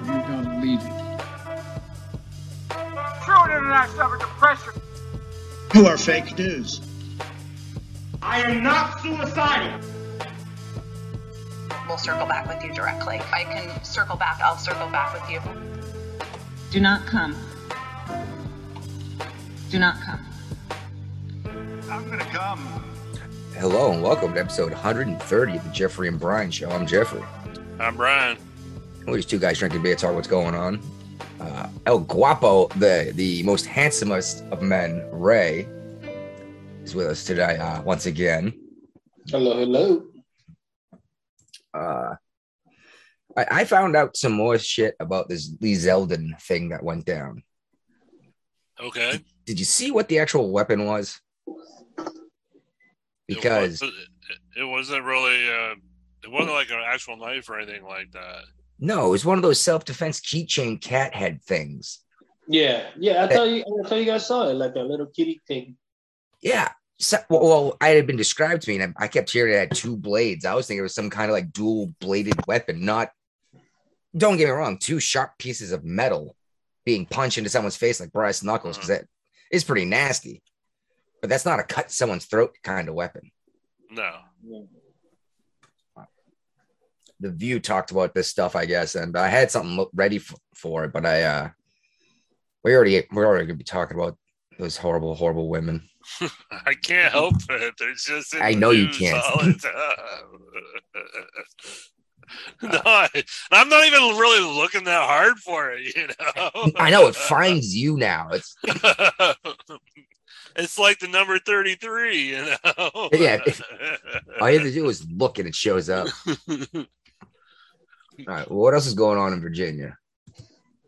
or you're gonna lead it. True international depression. You are fake news. I am not suicidal. We'll circle back with you directly. If I can circle back, I'll circle back with you. Do not come. Do not come. I'm gonna come. Hello and welcome to episode 130 of the Jeffrey and Brian Show. I'm Jeffrey. I'm Brian. We're just two guys drinking beer, talk what's going on. Uh, El Guapo, the the most handsomest of men, Ray, is with us today uh, once again. Hello, hello. Uh, I, I found out some more shit about this Lee Zeldin thing that went down. Okay. Did you see what the actual weapon was? Because it, was, it wasn't really. Uh, it wasn't like an actual knife or anything like that. No, it was one of those self defense keychain cat head things. Yeah, yeah. I thought you, I thought you guys saw it, like a little kitty thing. Yeah. So, well, well, I had been described to me, and I, I kept hearing it had two blades. I was thinking it was some kind of like dual bladed weapon. Not, don't get me wrong, two sharp pieces of metal being punched into someone's face like brass knuckles, mm. because that is pretty nasty. But that's not a cut someone's throat kind of weapon. No. The View talked about this stuff, I guess, and I had something ready for, for it, but I, uh, we already, we're already gonna be talking about those horrible, horrible women. I can't help it. There's just I know you can't. all the time. no, I, I'm not even really looking that hard for it. You know. I know it finds you now. It's it's like the number 33. You know. Yeah, all you have to do is look and it shows up. All right. Well, what else is going on in Virginia?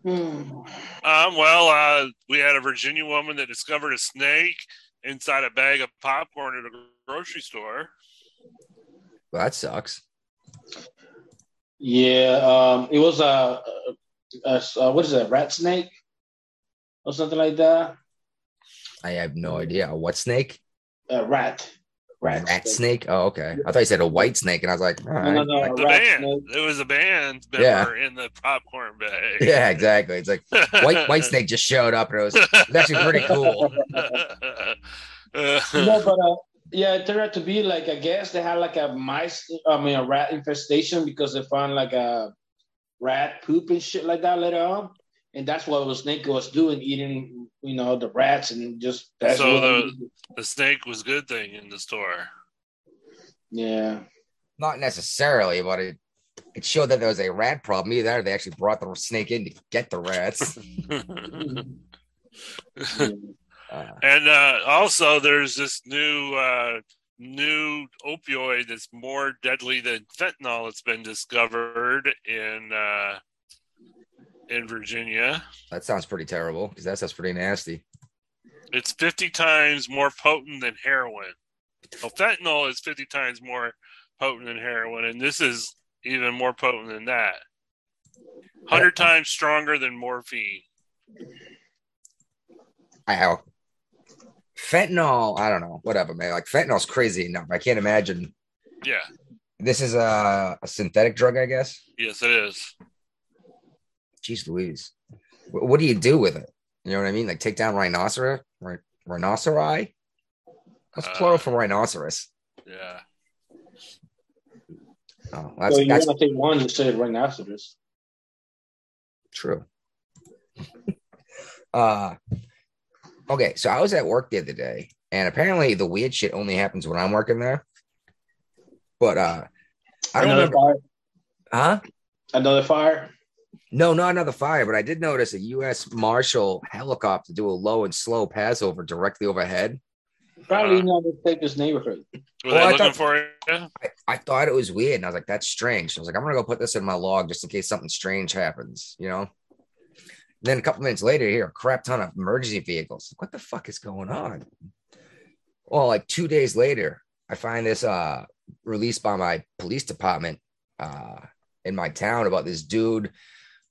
Hmm. Um, well, uh, we had a Virginia woman that discovered a snake inside a bag of popcorn at a grocery store. Well, that sucks. Yeah, um, it was a, a, a what is that? Rat snake or something like that. I have no idea. A what snake? A rat. Rat, snake. Oh, okay. I thought you said a white snake, and I was like, all No, right. no, no. A The band. snake. It was a band member Yeah. in the popcorn bag. Yeah, exactly. It's like white white snake just showed up, and it was, it was actually pretty cool. No, but uh, yeah, it turned out to be like I guess they had like a mice, I mean a rat infestation because they found like a rat poop and shit like that later on, and that's what was snake was doing, eating you know the rats and just that's So what the- the snake was good thing in the store. yeah. Not necessarily, but it it showed that there was a rat problem. Either that or they actually brought the snake in to get the rats. Uh, and uh, also, there's this new uh, new opioid that's more deadly than fentanyl. That's been discovered in uh, in Virginia. that sounds pretty terrible because that sounds pretty nasty. It's 50 times more potent than heroin. Well, fentanyl is 50 times more potent than heroin, and this is even more potent than that. 100 times stronger than morphine. I fentanyl. I don't know. Whatever, man. Like fentanyl's crazy enough. I can't imagine. Yeah, This is a, a synthetic drug, I guess. yes, it is. Jeez Louise. What do you do with it? You know what I mean? Like take down rhinoceros? Right? Rhinoceri? What's Uh, plural for rhinoceros? Yeah. Oh, that's, so you that's want to take one instead of rhinoceros. true. uh, okay, so I was at work the other day, and apparently the weird shit only happens when I'm working there. But uh, I don't Another remember, fire. huh? Another fire. No, not another fire, but I did notice a U.S. Marshal helicopter do a low and slow pass over directly overhead. Probably Uh, not to take this neighborhood. Were Well, I looking thought- for you? I, I thought it was weird, and I was like, "That's strange." I was like, "I'm gonna go put this in my log just in case something strange happens," you know. then a couple minutes later, here a crap ton of emergency vehicles. What the fuck is going on? Well, like two days later, I find this uh released by my police department uh in my town about this dude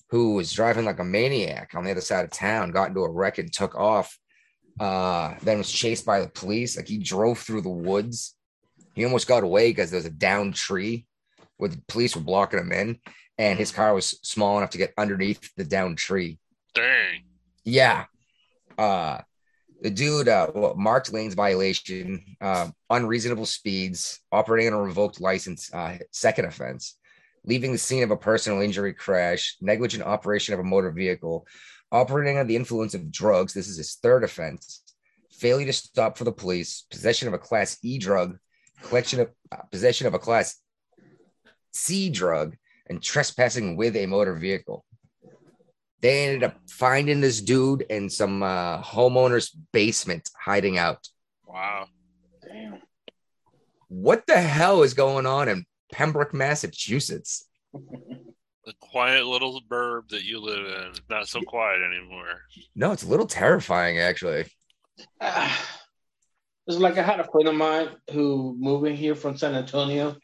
who was driving like a maniac on the other side of town, got into a wreck and took off. Uh, then was chased by the police. Like he drove through the woods. He almost got away because there was a downed tree where the police were blocking him in. and his car was small enough to get underneath the down tree. Dang. Yeah. Uh the dude uh well, marked lanes violation, uh, unreasonable speeds, operating on a revoked license, uh, second offense, leaving the scene of a personal injury crash, negligent operation of a motor vehicle, operating under the influence of drugs. This is his third offense. Failure to stop for the police, possession of a class E drug, collection of uh, possession of a class C drug, and trespassing with a motor vehicle. They ended up finding this dude in some uh, homeowner's basement hiding out. Wow. Damn. What the hell is going on in Pembroke, Massachusetts? The quiet little burb that you live in. Not so quiet anymore. No, it's a little terrifying, actually. Ah. It's like I had a friend of mine who moved in here from San Antonio,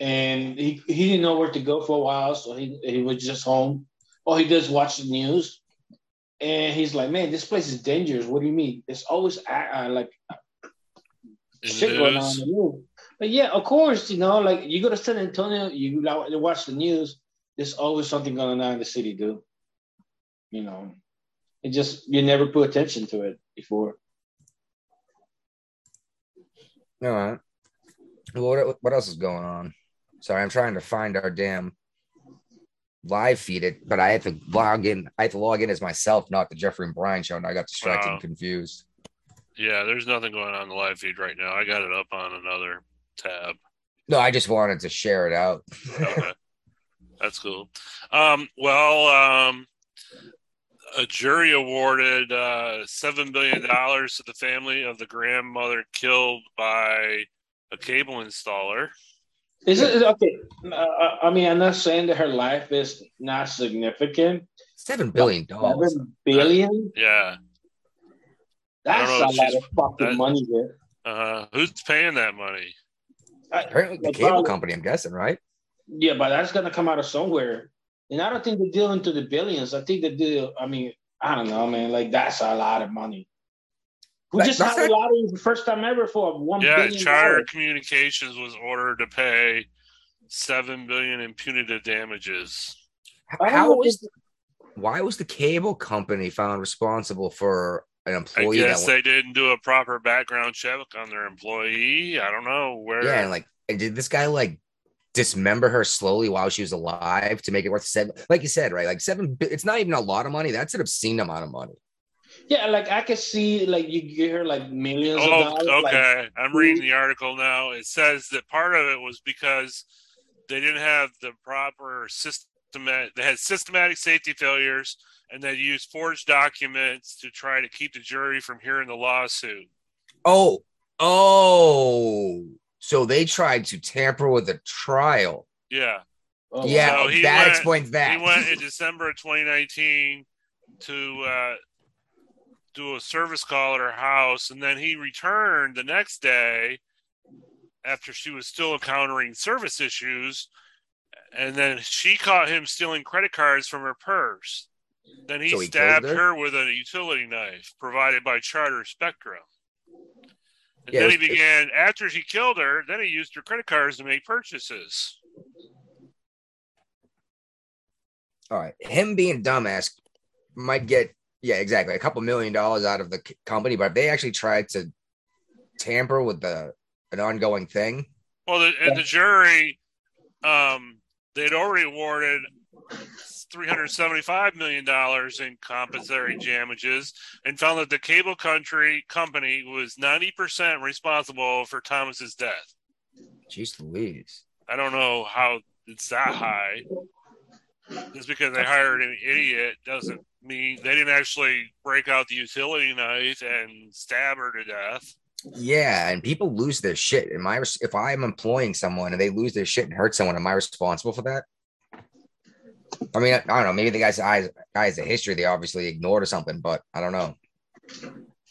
and he, he didn't know where to go for a while, so he he was just home. All he does is watch the news, and he's like, "Man, this place is dangerous." What do you mean? It's always uh, uh, like In the shit going on in the news. But yeah, of course, you know, like you go to San Antonio, you like watch the news. There's always something going on in the city, dude. You know, it just you never put attention to it before. All right. Well, what, what else is going on? Sorry, I'm trying to find our damn live feed it, but I had to log in. I had to log in as myself, not the Jeffrey and Brian show, and I got distracted Wow. and confused. Yeah, there's nothing going on in the live feed right now. I got it up on another tab. No, I just wanted to share it out. Okay. That's cool. Um, well, um, a jury awarded uh, $7 billion to the family of the grandmother killed by a cable installer. Is it okay? Uh, I mean, I'm not saying that her life is not significant. Seven billion dollars. Seven billion? Yeah. That's a lot of fucking that- money there. Uh, who's paying that money? I- Apparently, the cable company. I'm guessing, right? Yeah, but that's gonna come out of somewhere. And I don't think they deal into the billions. I think they deal. I mean, I don't know, man. Like that's a lot of money. We That- just that's had a not- lottery for the first time ever for one Yeah, billion Charter dollars. Communications was ordered to pay seven billion in punitive damages. H- I don't How know was? Why was the cable company found responsible for an I employee? guess that they didn't do a proper background check on their employee. I don't know where. yeah, and like, and did this guy like dismember her slowly while she was alive to make it worth seven? Like you said, right? Like seven. It's not even a lot of money. That's an obscene amount of money. Yeah, like I could see, like you give her like millions of Oh, dollars. like- okay. I'm reading the article now. It says that part of it was because they didn't have the proper system. They had systematic safety failures, and they used forged documents to try to keep the jury from hearing the lawsuit. Oh, oh. So they tried to tamper with the trial. Yeah, Oh, yeah, So he that went- explains that. he went in December of 2019 to uh, do a service call at her house, and then he returned the next day after she was still encountering service issues, and then she caught him stealing credit cards from her purse. Then he, So he stabbed her? her? with a utility knife provided by Charter Spectrum. And Yeah, then he began after she killed her. Then he used her credit cards to make purchases. All right, him being dumbass might get yeah, exactly a couple million dollars out of the company, but if they actually tried to tamper with the an ongoing thing, Well, the, and the jury, um, they'd already awarded three hundred seventy-five million dollars in compensatory damages, and found that the cable country company was ninety percent responsible for Thomas's death. jeez Louise. I don't know how it's that high. Just because they hired an idiot doesn't mean they didn't actually break out the utility knife and stab her to death. Yeah, and people lose their shit. Am I if I'm employing someone and they lose their shit and hurt someone, am I responsible for that? I mean, I, don't know. Maybe the guy's eyes guys a history they obviously ignored or something, but I don't know.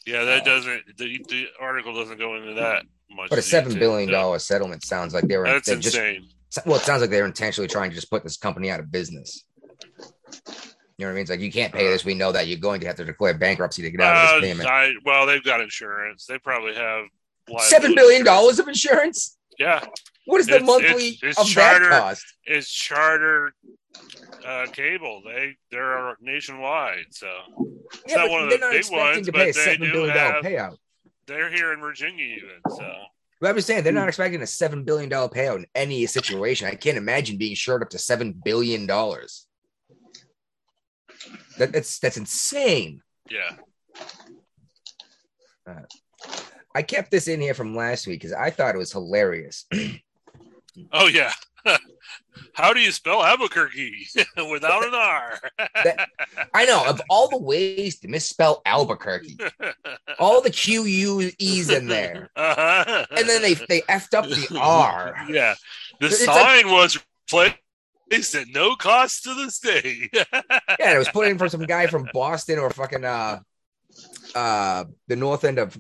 Yeah, that doesn't. The, the article doesn't go into that much. But a seven billion dollar settlement sounds like they were. That's they just, insane. well, it sounds like they're intentionally trying to just put this company out of business. You know what I mean? It's like you can't pay this. We know that you're going to have to declare bankruptcy to get out of Uh, this payment. I, well, they've got insurance. They probably have Seven insurance. dollars of insurance. Yeah, What is the It's- monthly it's- it's of charter. that cost? it's charter uh, cable. They they're nationwide, so it's Yeah, not but one of they're the big ones, to but pay a they do have. payout. They're here in Virginia, even. So But I'm just saying they're not expecting a seven billion dollar payout in any situation. I can't imagine being short up to seven billion dollars. That, that's that's insane. yeah, I kept this in here from last week because I thought it was hilarious. oh yeah. How do you spell Albuquerque without an R? I know of all the ways to misspell Albuquerque, all the Q U E's in there, Uh-huh. and then they they effed up the R. Yeah, the It's sign was replaced at no cost to the state. Yeah, it was put in for some guy from Boston or fucking uh uh the north end of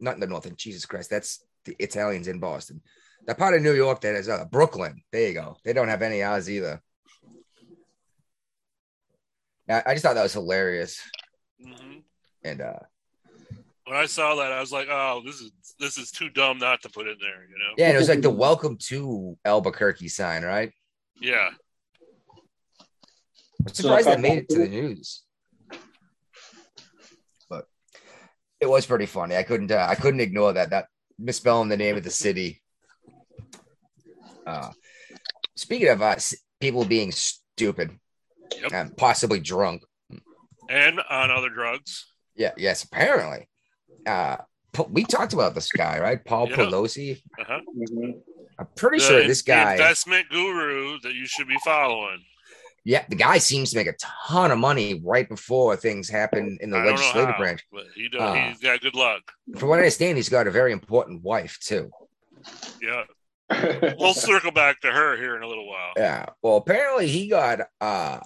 not in the north end, Jesus Christ, that's the Italians in Boston. That part of New York that is uh Brooklyn. There you go. They don't have any Oz either. Yeah, I just thought that was hilarious. Mhm. And uh When I saw that, I was like, "Oh, this is this is too dumb not to put in there." You know? yeah, and it was like the welcome to Albuquerque sign, right? Yeah. I'm surprised that made it to the news. But it was pretty funny. I couldn't uh, I couldn't ignore that. That misspelling the name of the city. Uh, speaking of uh, s- people being stupid Yep. and possibly drunk. And on other drugs. Yeah, yes, apparently. Uh, we talked about this guy, right? Paul Yeah. Pelosi. Uh-huh. I'm pretty The- sure this the guy. investment guru that you should be following. yeah, the guy seems to make a ton of money right before things happen in the I legislative how, branch. but he does, Uh. he's got good luck. From what I understand, he's got a very important wife too. Yeah. We'll circle back to her here in a little while. Yeah. Well, apparently he got uh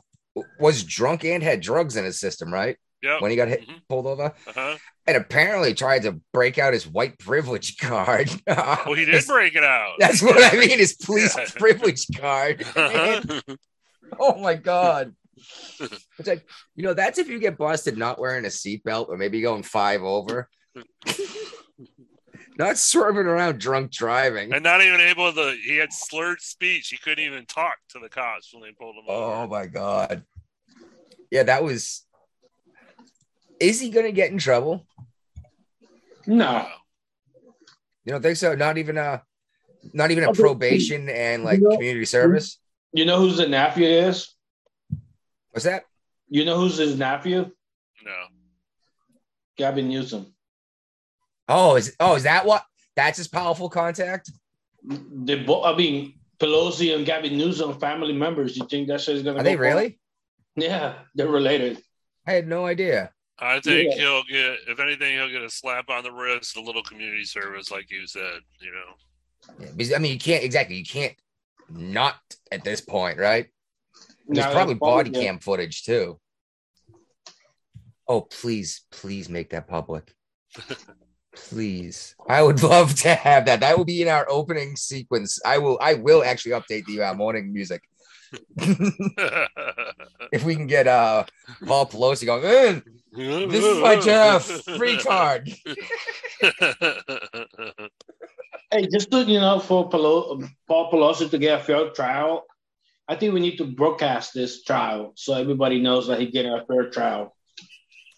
was drunk and had drugs in his system, right? Yeah. When he got hit Mhm. pulled over. Uh-huh. And apparently tried to break out his white privilege card. Well, he did His- break it out. That's what I mean, his police Yeah. privilege card. Uh-huh. oh my god. It's like, you know, that's if you get busted not wearing a seatbelt or maybe going five over. not swerving around drunk driving. and not even able to. He had slurred speech. He couldn't even talk to the cops when they pulled him over. Oh my god. Yeah, that was. Is he gonna get in trouble? no. You don't think so? Not even a, not even a probation and like You know- community service. You know who's the nephew is? What's that? You know who's his nephew? No. Gavin Newsom. Oh, is oh is that what? That's his powerful contact. They both. I mean, Pelosi and Gavin Newsom family members. You think that shit's gonna? Are go they far? really? Yeah, they're related. I had no idea. I think Yeah. he'll get, if anything, he'll get a slap on the wrist, a little community service, like you said. You know. Yeah, because, I mean, you can't exactly. You can't not at this point, right? There's Now, probably body yeah. cam footage too. Oh, please, please make that public. please. I would love to have that. That will be in our opening sequence. I will I will actually update the uh, morning music. if we can get uh Paul Pelosi going, "Eh, this is my Jeff free card. Hey, just to, you know, for Pelo- Paul Pelosi to get a fair trial, I think we need to broadcast this trial so everybody knows that he's getting a fair trial.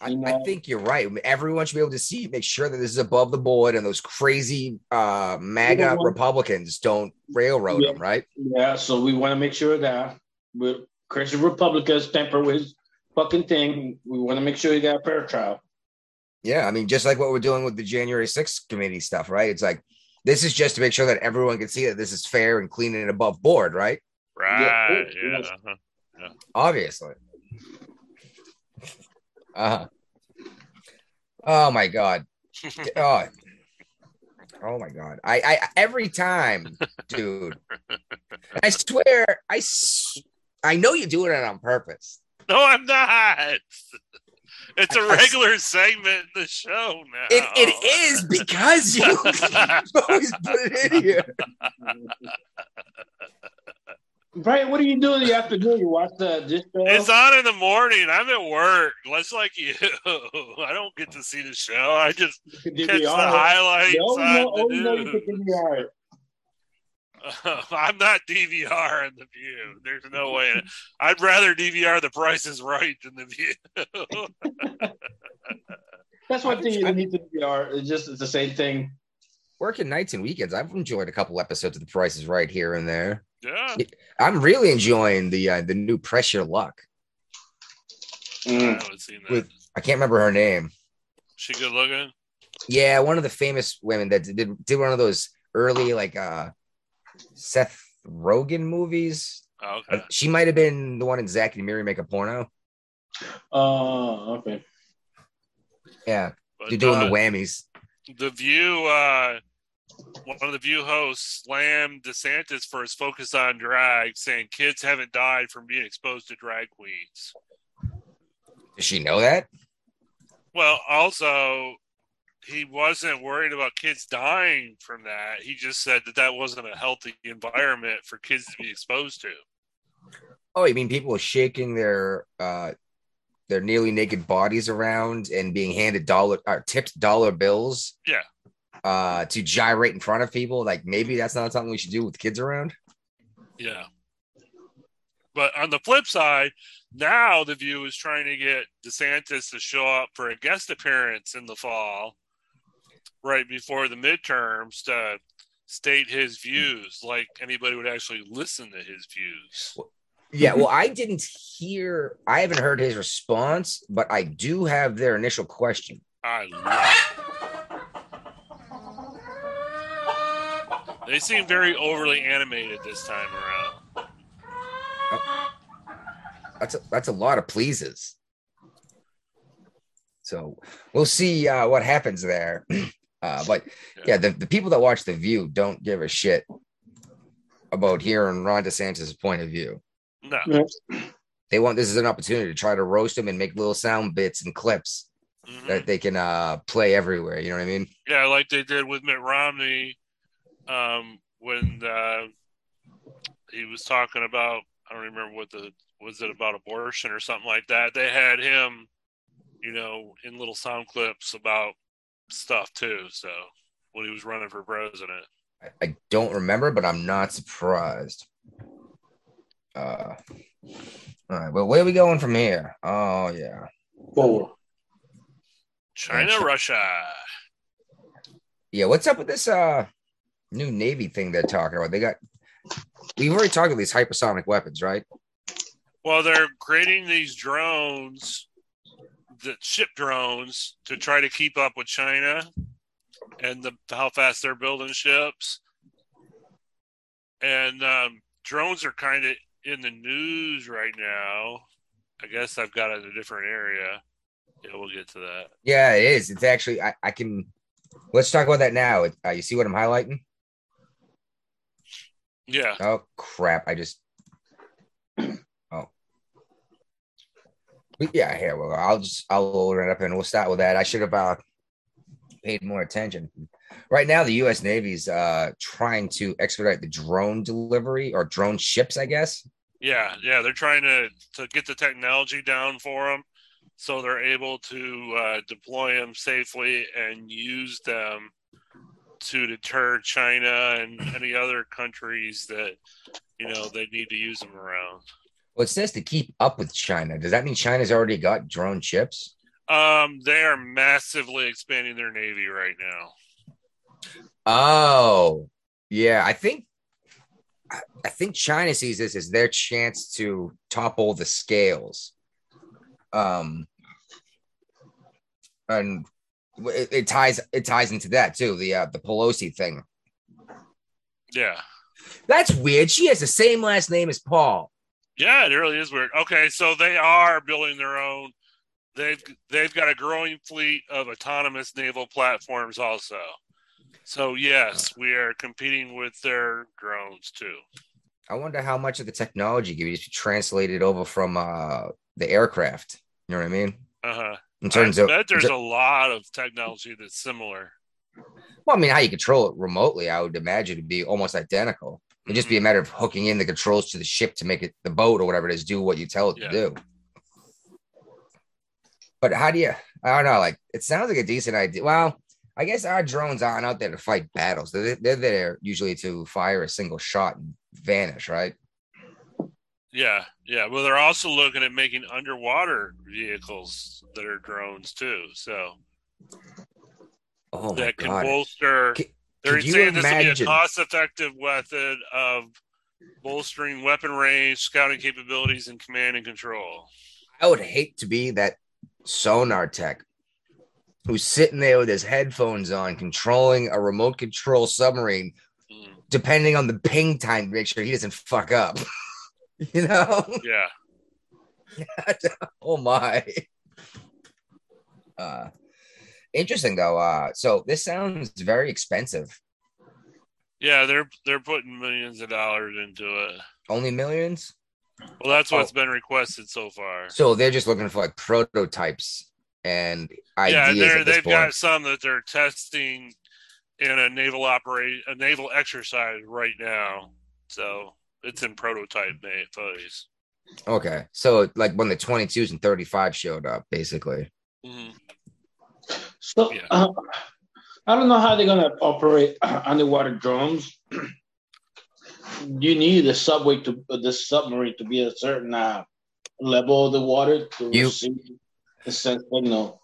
I, I think you're right. Everyone should be able to see, make sure that this is above the board, and those crazy uh MAGA Yeah. Republicans don't railroad Yeah. them, right? Yeah, so we want to make sure that with Christian Republicans temper with his fucking thing. We want to make sure he got a fair trial. Yeah, I mean, just like what we're doing with the January 6th committee stuff, right? It's like this is just to make sure that everyone can see that this is fair and clean and above board, right? right. Yeah. Yeah. uh-huh. Obviously. Uh-huh. Oh my god. Oh. Oh my god. I I every time, dude. I swear, I s- I know you're doing it on purpose. No, I'm not. It's a regular segment in the show now. It, it is because you always put it in here. Brian, what are you doing in the afternoon? You watch the this show? It's on in the morning. I'm at work, much like you. I don't get to see the show. I just catch the DVR. highlights They only the only you can DVR it. I'm not DVR in the view. There's no way. I'd rather DVR the Price is Right than the View. That's one thing you I- need to be are. It's just it's the same thing. Working nights and weekends, I've enjoyed a couple episodes of The Price is Right here and there. Yeah. I'm really enjoying the uh, the new Press Your Luck. I seen that. With- I can't remember her name. she good looking? Yeah, one of the famous women that did did one of those early like uh Seth Rogen movies. Oh, Uh, okay. She might have been the one in Zack and Miri Make a Porno. Oh, okay. Yeah, But, you're doing uh, the whammies. the View, uh, one of the View hosts slammed DeSantis for his focus on drag, saying kids haven't died from being exposed to drag queens. Does she know that? Well, also, he wasn't worried about kids dying from that. He just said that that wasn't a healthy environment for kids to be exposed to. Oh, you mean people shaking their uh their nearly naked bodies around and being handed dollar or tipped dollar bills? Yeah. Uh to gyrate in front of people. Like maybe that's not something we should do with kids around. Yeah. But on the flip side, now the View is trying to get DeSantis to show up for a guest appearance in the fall, right before the midterms, to state his views, like anybody would actually listen to his views. Yeah, well, I didn't hear I haven't heard his response, but I do have their initial question. I love it. They seem very overly animated this time around. That's a, that's a lot of pleases. So we'll see uh, what happens there. Uh, but yeah, the, the people that watch The View don't give a shit about hearing Ron DeSantis' point of view. No. They want this is an opportunity to try to roast him and make little sound bits and clips Mhm. that they can uh, play everywhere. You know what I mean? Yeah, like they did with Mitt Romney um, when uh, he was talking about I don't remember what the was it about abortion or something like that. They had him, you know, in little sound clips about stuff too. So when he was running for president, I, I don't remember, but I'm not surprised. Uh, all right. Well, where are we going from here? Oh yeah. Forward. China, sure. Russia. Yeah, what's up with this uh new Navy thing they're talking about? They got we've already talked about these hypersonic weapons, right? Well, they're creating these drones, the ship drones, to try to keep up with China and the how fast they're building ships. And um, drones are kind of in the news right now. I guess I've got it in a different area. Yeah, we'll get to that. Yeah, it is. It's actually I, I can let's talk about that now. Uh, you see what I'm highlighting? Yeah, Oh crap! I just oh But yeah. Here, well, I'll just I'll load it up and we'll start with that. I should have uh, paid more attention. Right now, the U.S. Navy's uh, trying to expedite the drone delivery or drone ships, I guess. yeah, yeah. They're trying to to get the technology down for them, so they're able to uh, deploy them safely and use them to deter China and any other countries that you know they need to use them around. Well, it says to keep up with China. Does that mean China's already got drone chips? Um, they are massively expanding their navy right now. Oh, yeah. I think I- I think China sees this as their chance to topple the scales. Um, and it, it ties it ties into that too. The uh, the Pelosi thing. Yeah, That's weird. She has the same last name as Paul. yeah, it really is weird. Okay, so they are building their own. They've they've got a growing fleet of autonomous naval platforms also. So yes, we are competing with their drones too. I wonder how much of the technology can be translated over from uh, the aircraft. You know what I mean? Uh huh. In terms I of, bet there's a lot of technology that's similar. well, I mean, how you control it remotely, I would imagine it'd be almost identical. It'd just be a mm-hmm. matter of hooking in the controls to the ship to make it the boat or whatever it is do what you tell it Yeah. to do. But how do you? I don't know. Like, it sounds like a decent idea. Well, I guess our drones aren't out there to fight battles. They're, they're there usually to fire a single shot and vanish, right? Yeah, yeah. Well, they're also looking at making underwater vehicles that are drones too. So Oh that can god! bolster. Could- they're you saying this will be a cost-effective method of bolstering weapon range, scouting capabilities, and command and control. I would hate to be that sonar tech who's sitting there with his headphones on, controlling a remote control submarine, Mm, depending on the ping time to make sure he doesn't fuck up. you know? Yeah, oh my. Uh interesting though. Uh so this sounds very expensive. yeah. They're they're putting millions of dollars into it. Only millions? Well, that's what's Oh. been requested so far. So they're just looking for like prototypes and yeah, ideas this they've point. got some that they're testing in a naval operate a naval exercise right now. So it's in prototype phase. Okay. So like when the 22s and 35 showed up, basically. Mhm. So Yeah. uh, I don't know how they're gonna operate underwater drones. you need the subway to the submarine to be a certain uh, level of the water to You- receive the sense signal.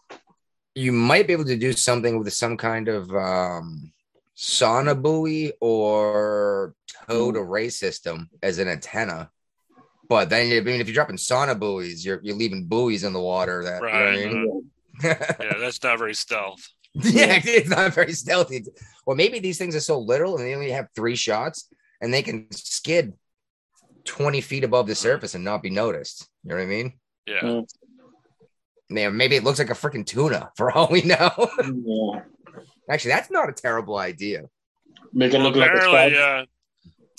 You might be able to do something with some kind of um sonobuoy or towed array system as an antenna. But then I mean if you're dropping sonobuoys, you're you're leaving buoys in the water that Right. you know I mean? Yeah, that's not very stealth. yeah, it's not very stealthy. Well, maybe these things are so little and they only have three shots and they can skid 20 feet above the surface and not be noticed. You know what I mean? Yeah. Man, maybe it looks like a freaking tuna for all we know. Yeah. Actually, that's not a terrible idea. Make it Well, look like a apparently, sky. uh,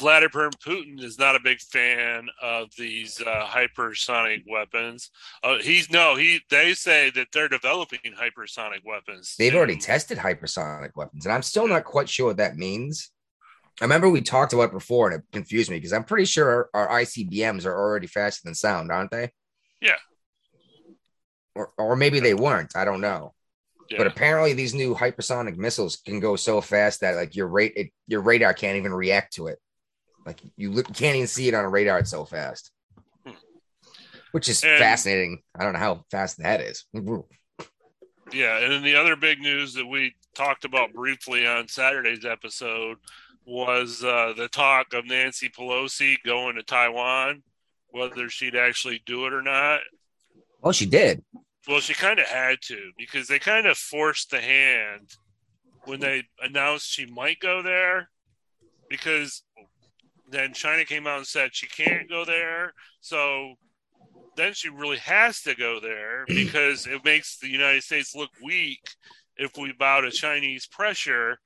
Vladimir Putin is not a big fan of these uh, hypersonic weapons. Uh, he's no, he. They say that they're developing hypersonic weapons. They've soon. already tested hypersonic weapons, and I'm still not quite sure what that means. I remember we talked about it before, and it confused me because I'm pretty sure our, our ICBMs are already faster than sound, aren't they? Yeah. Or, or maybe they weren't. I don't know. Yeah. But apparently, these new hypersonic missiles can go so fast that like your rate, it, your radar can't even react to it. Like you li- can't even see it on a radar. It's so fast, Hmm. which is And- fascinating. I don't know how fast that is. Yeah, and then the other big news that we talked about briefly on Saturday's episode was uh, the talk of Nancy Pelosi going to Taiwan, whether she'd actually do it or not. Oh, she did. Well, she kind of had to because they kind of forced the hand when they announced she might go there because then China came out and said she can't go there. So then she really has to go there because it makes the United States look weak if we bow to Chinese pressure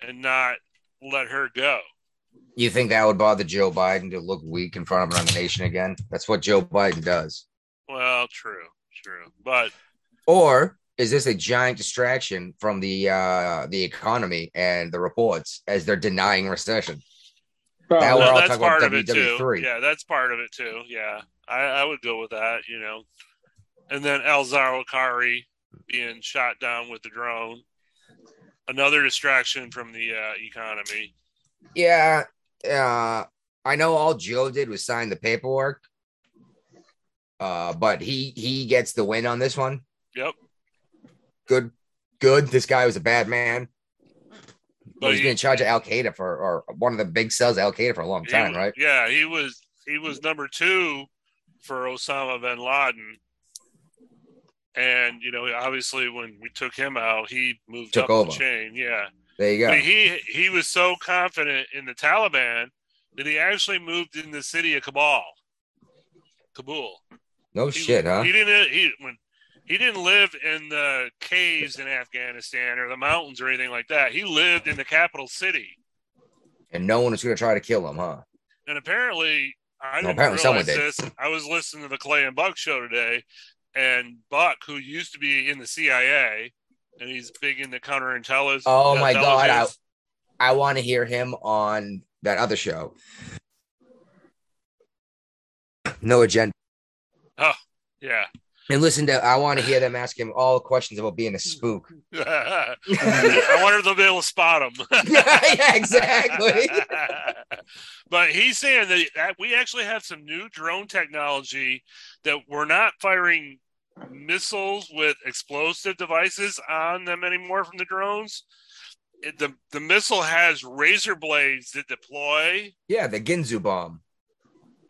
and not let her go. You think that would bother Joe Biden to look weak in front of another nation again? That's what Joe Biden does. Well, true, true. But Or is this a giant distraction from the uh the economy and the reports as they're denying recession? Probably. Now we're Well, all that's talking about part of it too. WW3. Yeah, that's part of it too. Yeah, I, I would go with that. You know, and then al-Zawahiri being shot down with the drone, another distraction from the uh, economy. Yeah, uh, I know all Joe did was sign the paperwork, uh, but he he gets the win on this one. Yep. Good, good. This guy was a bad man. But he's he- been in charge of Al Qaeda for or one of the big cells of Al Qaeda for a long time, wa- right? Yeah, he was he was number two for Osama bin Laden. And you know, obviously, when we took him out, he moved Took up over. the chain. Yeah, There you go. But he he was so confident in the Taliban that he actually moved in the city of Kabul. Kabul. No He, shit, huh? He didn't. He when he didn't live in the caves in Afghanistan or the mountains or anything like that. He lived in the capital city. And no one was going to try to kill him, huh? And apparently, I didn't apparently someone realize this. I was listening to the Clay and Buck show today, and Buck, who used to be in the CIA, and he's big in into counterintelligence. Oh my God, I- I want to hear him on that other show. No agenda. Oh, yeah. And listen to, I want to hear them ask him all questions about being a spook. I wonder if they'll be able to spot him. yeah, exactly. but he's saying that, that we actually have some new drone technology that we're not firing missiles with explosive devices on them anymore from the drones. It, the the missile has razor blades that deploy, Yeah, the Ginsu bomb.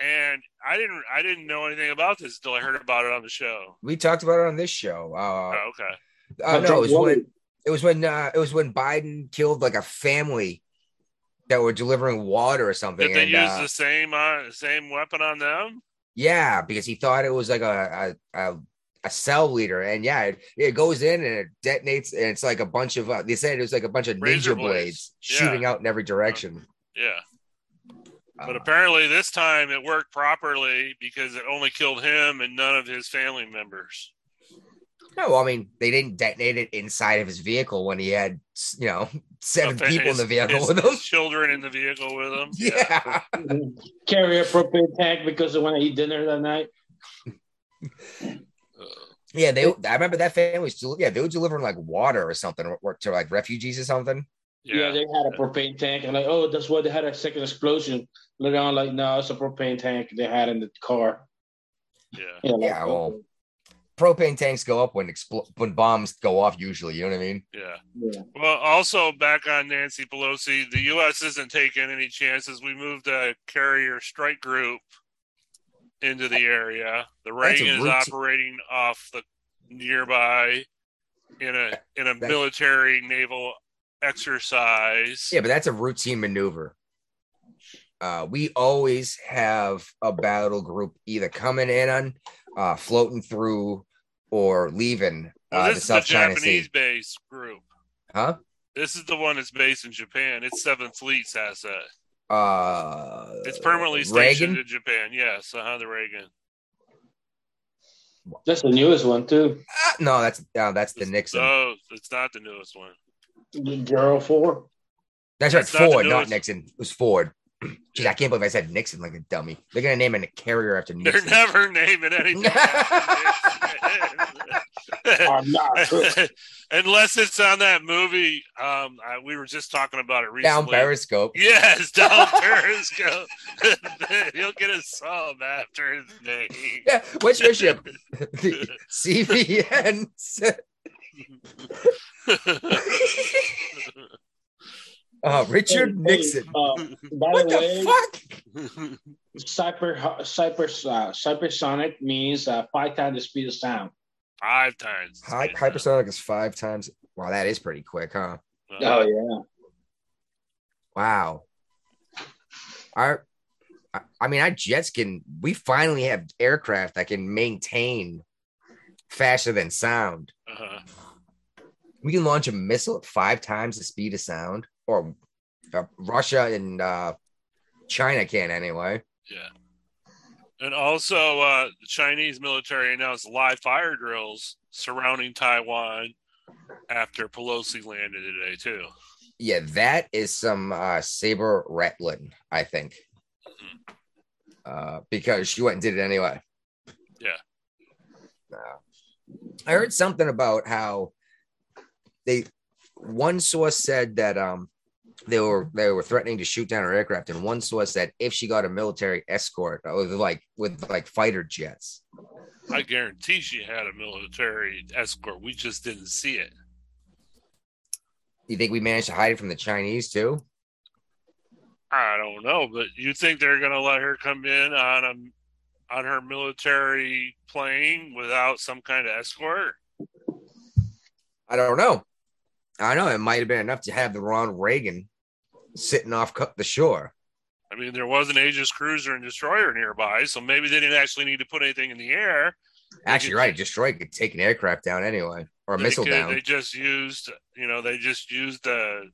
And I didn't I didn't know anything about this until I heard about it on the show. We talked about it on this show. Uh, Oh, okay. uh, no, it was when it was when uh, it was when Biden killed like a family that were delivering water or something. Did they and, use uh, the same uh, same weapon on them? Yeah, because he thought it was like a a, a, a cell leader, and yeah, it, it goes in and it detonates, and it's like a bunch of. Uh, they said it was like a bunch of Razor ninja blades. blades, Yeah. shooting out in every direction. Yeah. But Uh, apparently this time it worked properly because it only killed him and none of his family members. no, I mean they didn't detonate it inside of his vehicle when he had you know seven His- people in the vehicle his- with him. children in the vehicle with him. Yeah. carry a propane tank because they want to eat dinner that night. Yeah, they. I remember that family was. Yeah, they were delivering like water or something or, or to like refugees or something. Yeah. Yeah. they had a propane tank, and like, oh, that's why they had a second explosion. Later on, like, no, it's a propane tank they had in the car. Yeah. You know, like, Yeah, well- Propane tanks go up when expl- when bombs go off. Usually, you know what I mean? Yeah. yeah. Well, also back on Nancy Pelosi, the U.S. isn't taking any chances. We moved a carrier strike group into the area. The That's Reagan is operating off the nearby in a in a military naval exercise. Yeah, but that's a routine maneuver. Uh, we always have a battle group either coming in on, uh, floating through, or leaving Well, uh, this the is the China Japanese Sea. based group. Huh? This is the one that's based in Japan. It's Seventh Fleet's asset. Uh, It's permanently stationed Reagan. in Japan. Yes, uh-huh, the Reagan. That's the newest one too. Ah, no, that's uh, that's the Nixon. No, it's not the newest one. The Zero Four. that's right, that's Ford, not newest- Nixon. It was Ford. Jeez, I can't believe I said Nixon like a dummy. They're gonna name a carrier after Nixon. They're Nixon. never naming anything. I'm not true. Unless it's on that movie. Um, I, we were just talking about it Down. Periscope. Yes, down Periscope. He'll get a sub after his name. Yeah, what's your ship? the CVN. Uh, Richard Nixon. Uh, by What the way, the fuck? cyber cyber uh, hypersonic means uh, five times the speed of sound. Five times. Hy- hypersonic is five times. Wow, that is pretty quick, huh? Oh yeah. Wow. Our, I- I mean, our jets can. We finally have aircraft that can maintain faster than sound. Uh-huh. We can launch a missile at five times the speed of sound, or uh, Russia and uh, China can anyway. Yeah. And also, uh, the Chinese military announced live fire drills surrounding Taiwan after Pelosi landed today, too. Yeah, that is some uh, saber rattling, I think, uh, because she went and did it anyway. Yeah. Uh, I heard something about how they one source said that um they were they were threatening to shoot down her aircraft, and one source said if she got a military escort uh, with like with like fighter jets. I guarantee she had a military escort. We just didn't see it. You think we managed to hide it from the Chinese too? I don't know, but you think they're going to let her come in on a on her military plane without some kind of escort? I don't know. I know it might have been enough to have the Ronald Reagan sitting off the shore. I mean, there was an Aegis cruiser and destroyer nearby, so maybe they didn't actually need to put anything in the air. Actually, you're right. Destroy could take an aircraft down anyway, or a missile could- down. They just used, you know, they just used the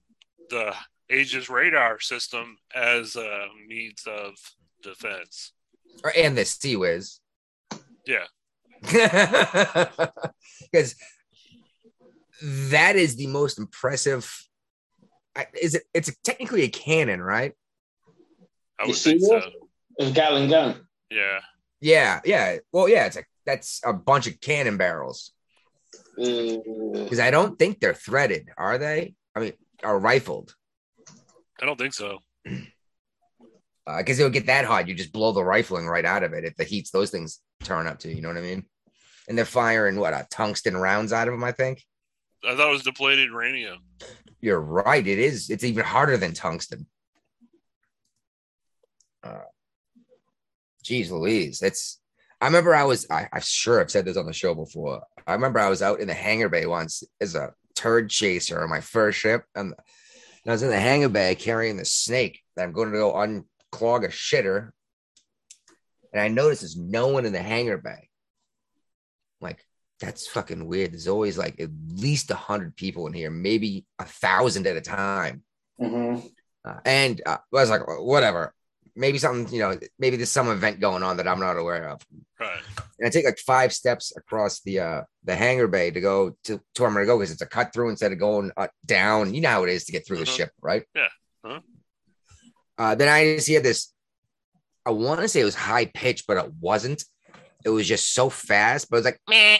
the Aegis radar system as a means of defense. or and the Sea Whiz. Yeah. Because that is the most impressive. Is it? It's technically a cannon, right? I You would see think so. this? It's Gatling gun. Yeah. Yeah, yeah. Well, yeah. It's a that's a bunch of cannon barrels. Uh, Because I don't think they're threaded, are they? I mean, are rifled. I don't think so. Because it would get that hot, you just blow the rifling right out of it if the heats those things turn up to. You know what I mean? And they're firing what a tungsten rounds out of them. I think I thought it was depleted uranium. you're right. It is. It's even harder than tungsten. Uh, geez, Louise, it's. I remember I was. I, I'm sure I've said this on the show before. I remember I was out in the hangar bay once as a turd chaser on my first ship, and I was in the hangar bay carrying the snake that I'm going to go unclog a shitter, and I noticed there's no one in the hangar bay. Like that's fucking weird. There's always like at least a hundred people in here, maybe a thousand at a time. mhm. Uh, and uh, I was like, whatever. Maybe something, you know, maybe there's some event going on that I'm not aware of. Right. And I take like five steps across the uh the hangar bay to go to, to where I'm gonna go because it's a cut through instead of going uh, down. You know how it is to get through the Mhm. ship, right? Yeah. Uh-huh. Uh, then I just hear this. I want to say it was high pitched, but it wasn't. It was just so fast, but it was like meh, meh, meh.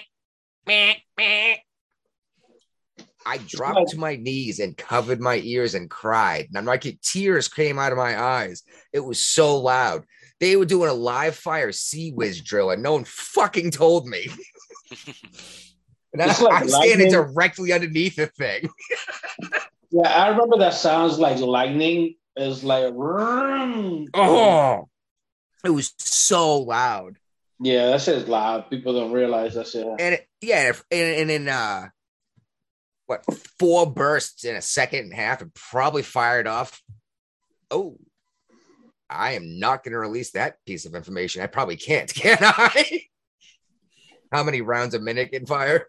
I dropped to my knees and covered my ears and cried. And I'm like, tears came out of my eyes. It was so loud. They were doing a live fire sea whiz drill, and no one fucking told me. and I, like I'm standing directly underneath the thing. Yeah, I remember that sounds like lightning. It's like. Oh, it was so loud. Yeah, that shit is loud. People don't realize that shit. and it, yeah, and, and in uh, what four bursts in a second and a half, and probably fired off. Oh, I am not going to release that piece of information. I probably can't, can I? How many rounds a minute can fire?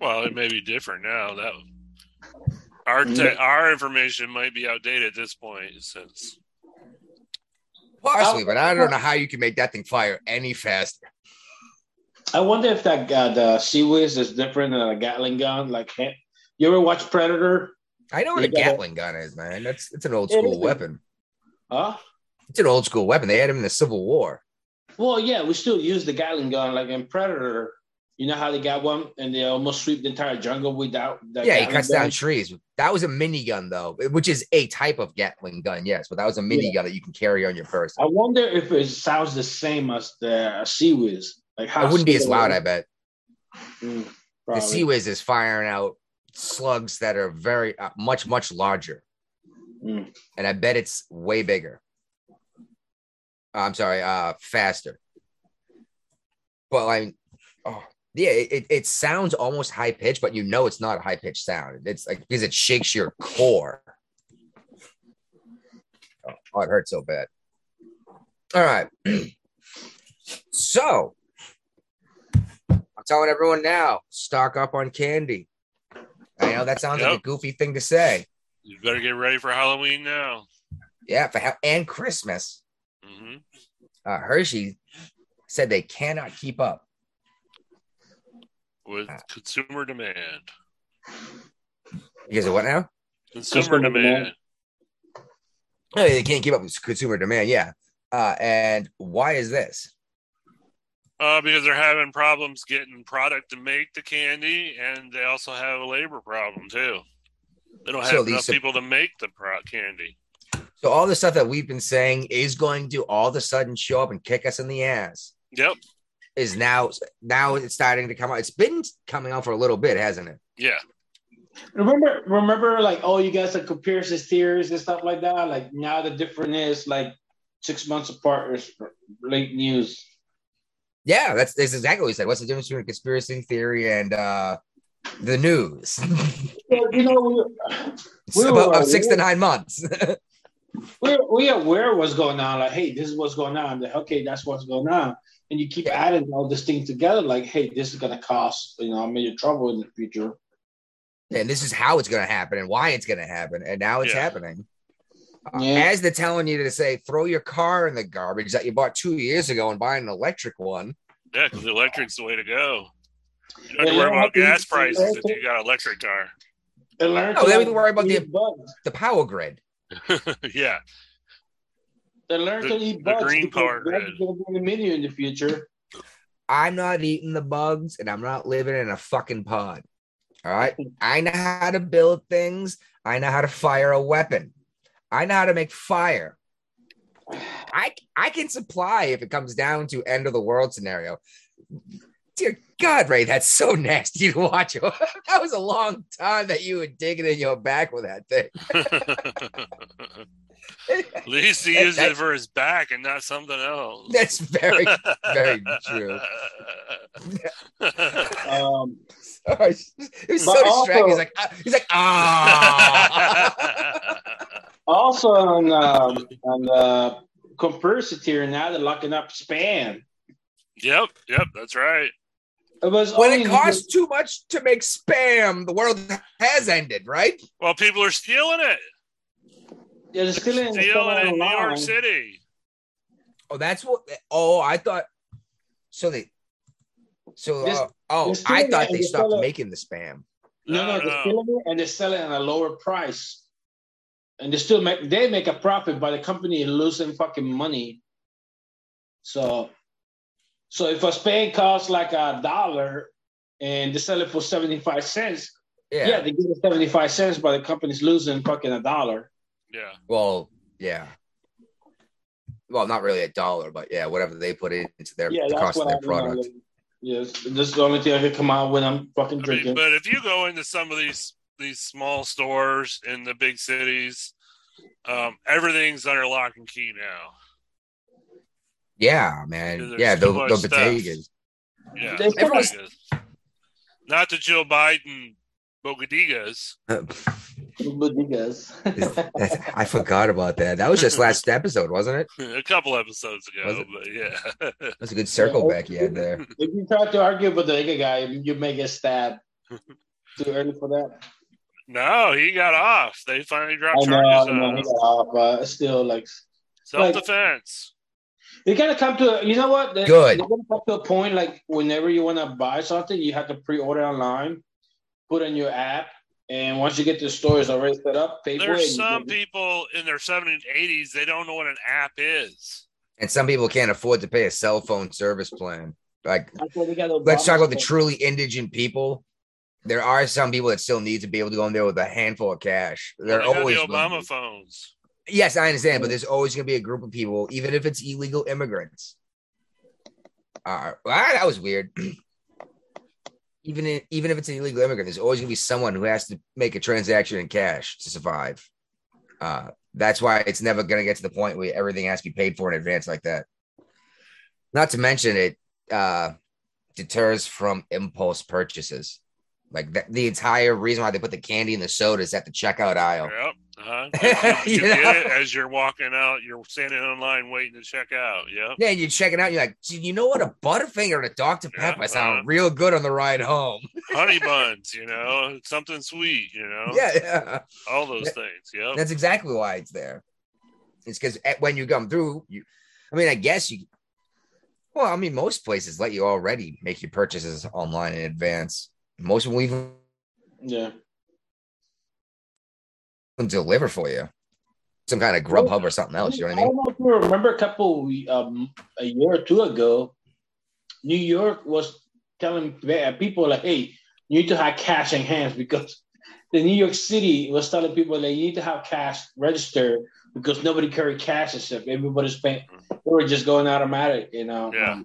Well, it may be different now. That our te- our information might be outdated at this point since Possibly, but I don't know how you can make that thing fire any faster. I wonder if that uh, the Sea Whiz is different than a Gatling gun. Like, you ever watch Predator? I know what You a Gatling gun is, man. That's it's an old school weapon. Huh? It's an old school weapon. They had them in the Civil War. Well, yeah, we still use the Gatling gun. Like in Predator, you know how they got one and they almost sweep the entire jungle without. The yeah, he cuts gun? down trees. That was a minigun, though, which is a type of Gatling gun, yes, but that was a minigun that you can carry on your person. I wonder if it sounds the same as the Sea Whiz. Like how It wouldn't be as loud, I bet. Mm, The. Sea Whiz is firing out slugs that are very uh, much, much larger. Mm. And I bet it's way bigger. Uh, I'm sorry, uh, faster. But like, oh, yeah, it, it, sounds almost high pitched, but you know it's not a high pitched sound. It's like because it shakes your core. Oh, it hurts so bad. All right. so I'm telling everyone now, stock up on candy. I know that sounds like a goofy thing to say. you better get ready for Halloween now. Yeah, for ha- and Christmas. hmm Uh, Hershey said they cannot keep up. With Ah. consumer demand, Because of what now? consumer Consumer demand. demand. No, they can't keep up with consumer demand. Yeah. Uh, and why is this? Uh, because they're having problems getting product to make the candy, and they also have a labor problem too. They don't have So enough sup- people to make the pro- candy. So all the stuff that we've been saying is going to all of a sudden show up and kick us in the ass. Yep. Is now now it's starting to come out. It's been coming out for a little bit, hasn't it? Yeah. Remember, remember, like, oh, you guys are conspiracy theories and stuff like that. Like now, the difference is like six months apart is late news. Yeah, that's, that's exactly what he said. What's the difference between conspiracy theory and uh, the news? Well, you know, we, it's We about were six to nine months. we're we aware what's going on. Like, hey, this is what's going on. Like, okay, that's what's going on. And you keep adding all these things together. Like, hey, this is gonna cost you know major trouble in the future. and this is how it's going to happen and why it's going to happen. And now it's Yeah. happening. Uh, Yeah. As they're telling you to say, throw your car in the garbage that you bought two years ago and buy an electric one. Yeah, because electric's the way to go. You don't have to worry about gas it's prices if you got an electric car. And learn No, to they don't worry about the- bugs. The power grid. yeah. They learn The- to eat the bugs. green because power bugs grid. Gonna be in the menu in the future. I'm not eating the bugs and I'm not living in a fucking pod. All right. I know how to build things. I know how to fire a weapon. I know how to make fire. I I can supply if it comes down to end of the world scenario. Dear God, Ray, that's so nasty to watch. that was a long time that you were digging in your back with that thing. At least he used it for his back and not something else. That's very, very true. Um, Sorry. He was But so also- distracted. He's like, ah, he's like, ah. also on um, on the conspiracy theory now they're locking up spam. yep, yep, that's right. It was when it costs too much to make spam, the world has ended, right? Well, people are stealing it. yeah, they're still in, Stealing it in New York. City. Oh, that's what. Oh, I thought. So they. So uh, oh, I thought they they stopped sell it- making the spam. No, no, No, they're no. stealing it and they sell it at a lower price. And they still make they make a profit, but the company is losing fucking money. So, so if a spam costs like a dollar and they sell it for seventy five cents, Yeah. yeah. they get it seventy five cents, but the company's losing fucking a dollar. Yeah. Well, yeah. Well, not really a dollar, but yeah, whatever they put into their yeah, the cost of what I their product. Yes, this is the only thing I can come out when I'm fucking I mean, drinking. but if you go into some of these these small stores in the big cities, um, everything's under lock and key now. Yeah, man. Yeah, the, much the stuff. bodegas. Yeah, They put everything is. Not the Joe Biden bogadigas. Bodegas. I forgot about that. That was just last episode, wasn't it? a couple episodes ago, Was it? but yeah. That's a good circle back you had there. If you try to argue with the nigga guy, you may get stabbed. Too early for that. no, he got off. They finally I dropped know, charges I know, on he him. got off, but it's still like Self defense. You gotta come to. You know what? They- Good. They're gonna come to a point like whenever you want to buy something, you have to pre-order online, put in your app, and once you get to the store, it's already set up. Pay for it. There's some get it. people in their 70s 80s, they don't know what an app is. And some people can't afford to pay a cell phone service plan. Like, That's why they got let's talk about the truly indigent people. There are some people that still need to be able to go in there with a handful of cash. They're always the Obama phones. Yes, I understand, but there's always going to be a group of people, even if it's illegal immigrants. Uh, well, that was weird. even in, even if it's an illegal immigrant, there's always going to be someone who has to make a transaction in cash to survive. Uh, that's why it's never going to get to the point where everything has to be paid for in advance like that. Not to mention it uh, deters from impulse purchases. Like that, the entire reason why they put the candy and the sodas at the checkout aisle. Yep. Uh-huh. You, You get know? it as you're walking out. You're standing in line waiting to check out. Yep. Yeah, you're checking out. You're like, you know what? A Butterfinger and a Dr. Yeah, Pepper sound uh-huh. real good on the ride home. Honey buns, you know, something sweet, you know, Yeah, yeah. all those things. Yeah. That's exactly why it's there. It's because when you come through, you, I mean, I guess you, well, I mean, most places let you already make your purchases online in advance. Most of them even Yeah. Deliver for you. Some kind of Grubhub or something else. You know what I mean? I don't know if you remember a couple um a year or two ago, New York was telling people like, "Hey, you need to have cash in hands because the New York City was telling people that you need to have cash registered because nobody carried cash and stuff. Everybody's paying. They were just going automatic, you know. Yeah.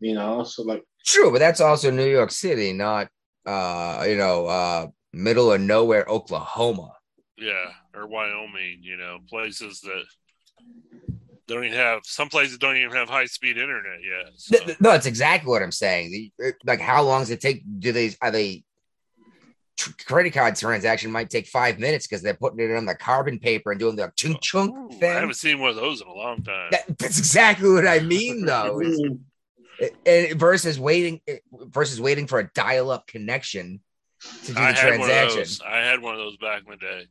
you know, so like, True, but that's also New York City, not uh, you know, uh, middle of nowhere Oklahoma. Yeah. Or Wyoming, you know, places that don't even have, some places don't even have high speed internet yet. So. Th- th- No, that's exactly what I'm saying. Uh, like, how long does it take? Do they are they tr- credit card transaction might take five minutes because they're putting it on the carbon paper and doing the chunk oh, chunk Ooh, I haven't seen one of those in a long time. That- that's exactly what I mean, though. It's- and versus waiting versus waiting for a dial up connection to do the I had transaction. I had one of those back in the day.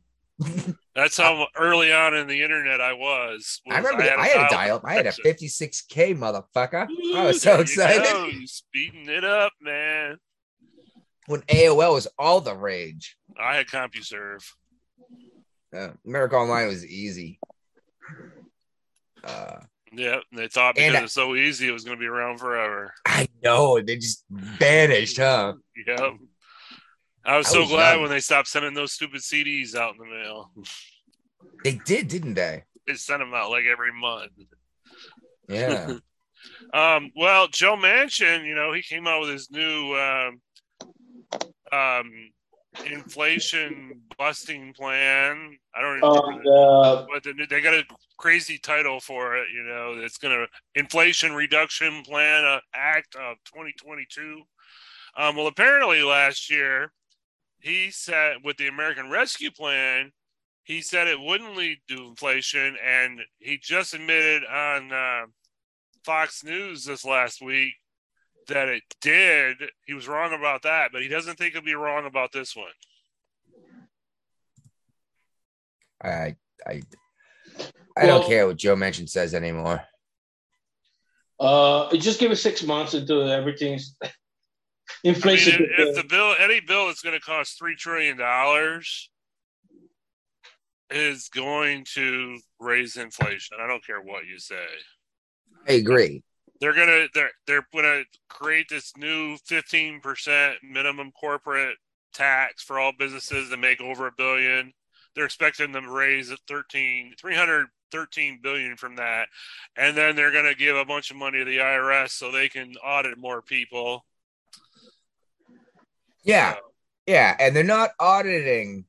That's how early on in the internet I was. I remember I had a dial up. I had a 56k motherfucker. I was so you excited. You speeding it up, man. when AOL was all the rage. I had CompuServe. Uh, America Online was easy. Uh, Yeah, they thought because I- it's so easy, it was going to be around forever. I know they just vanished, huh? Yep. I was I so was glad young. when they stopped sending those stupid CDs out in the mail. They did, didn't they? They sent them out like every month. Yeah. Um, well, Joe Manchin, you know, he came out with his new um, um, inflation busting plan. I don't even the, but the, they got a crazy title for it. You know, it's going to Inflation Reduction Plan uh, Act of 2022. Um, well, apparently last year he said with the American Rescue Plan, he said it wouldn't lead to inflation, and he just admitted on uh, Fox News this last week that it did. He was wrong about that, but he doesn't think he'll be wrong about this one. I I I don't Well- care what Joe Manchin says anymore. uh, just give it six months until everything's I inflation. mean, if, if the bill, any bill that's going to cost three trillion dollars, is going to raise inflation. I don't care what you say. I agree. They're gonna they're they're gonna create this new fifteen percent minimum corporate tax for all businesses that make over a billion. They're expecting them to raise at 13, 313 billion from that, and then they're gonna give a bunch of money to the IRS so they can audit more people. Yeah. Yeah. And they're not auditing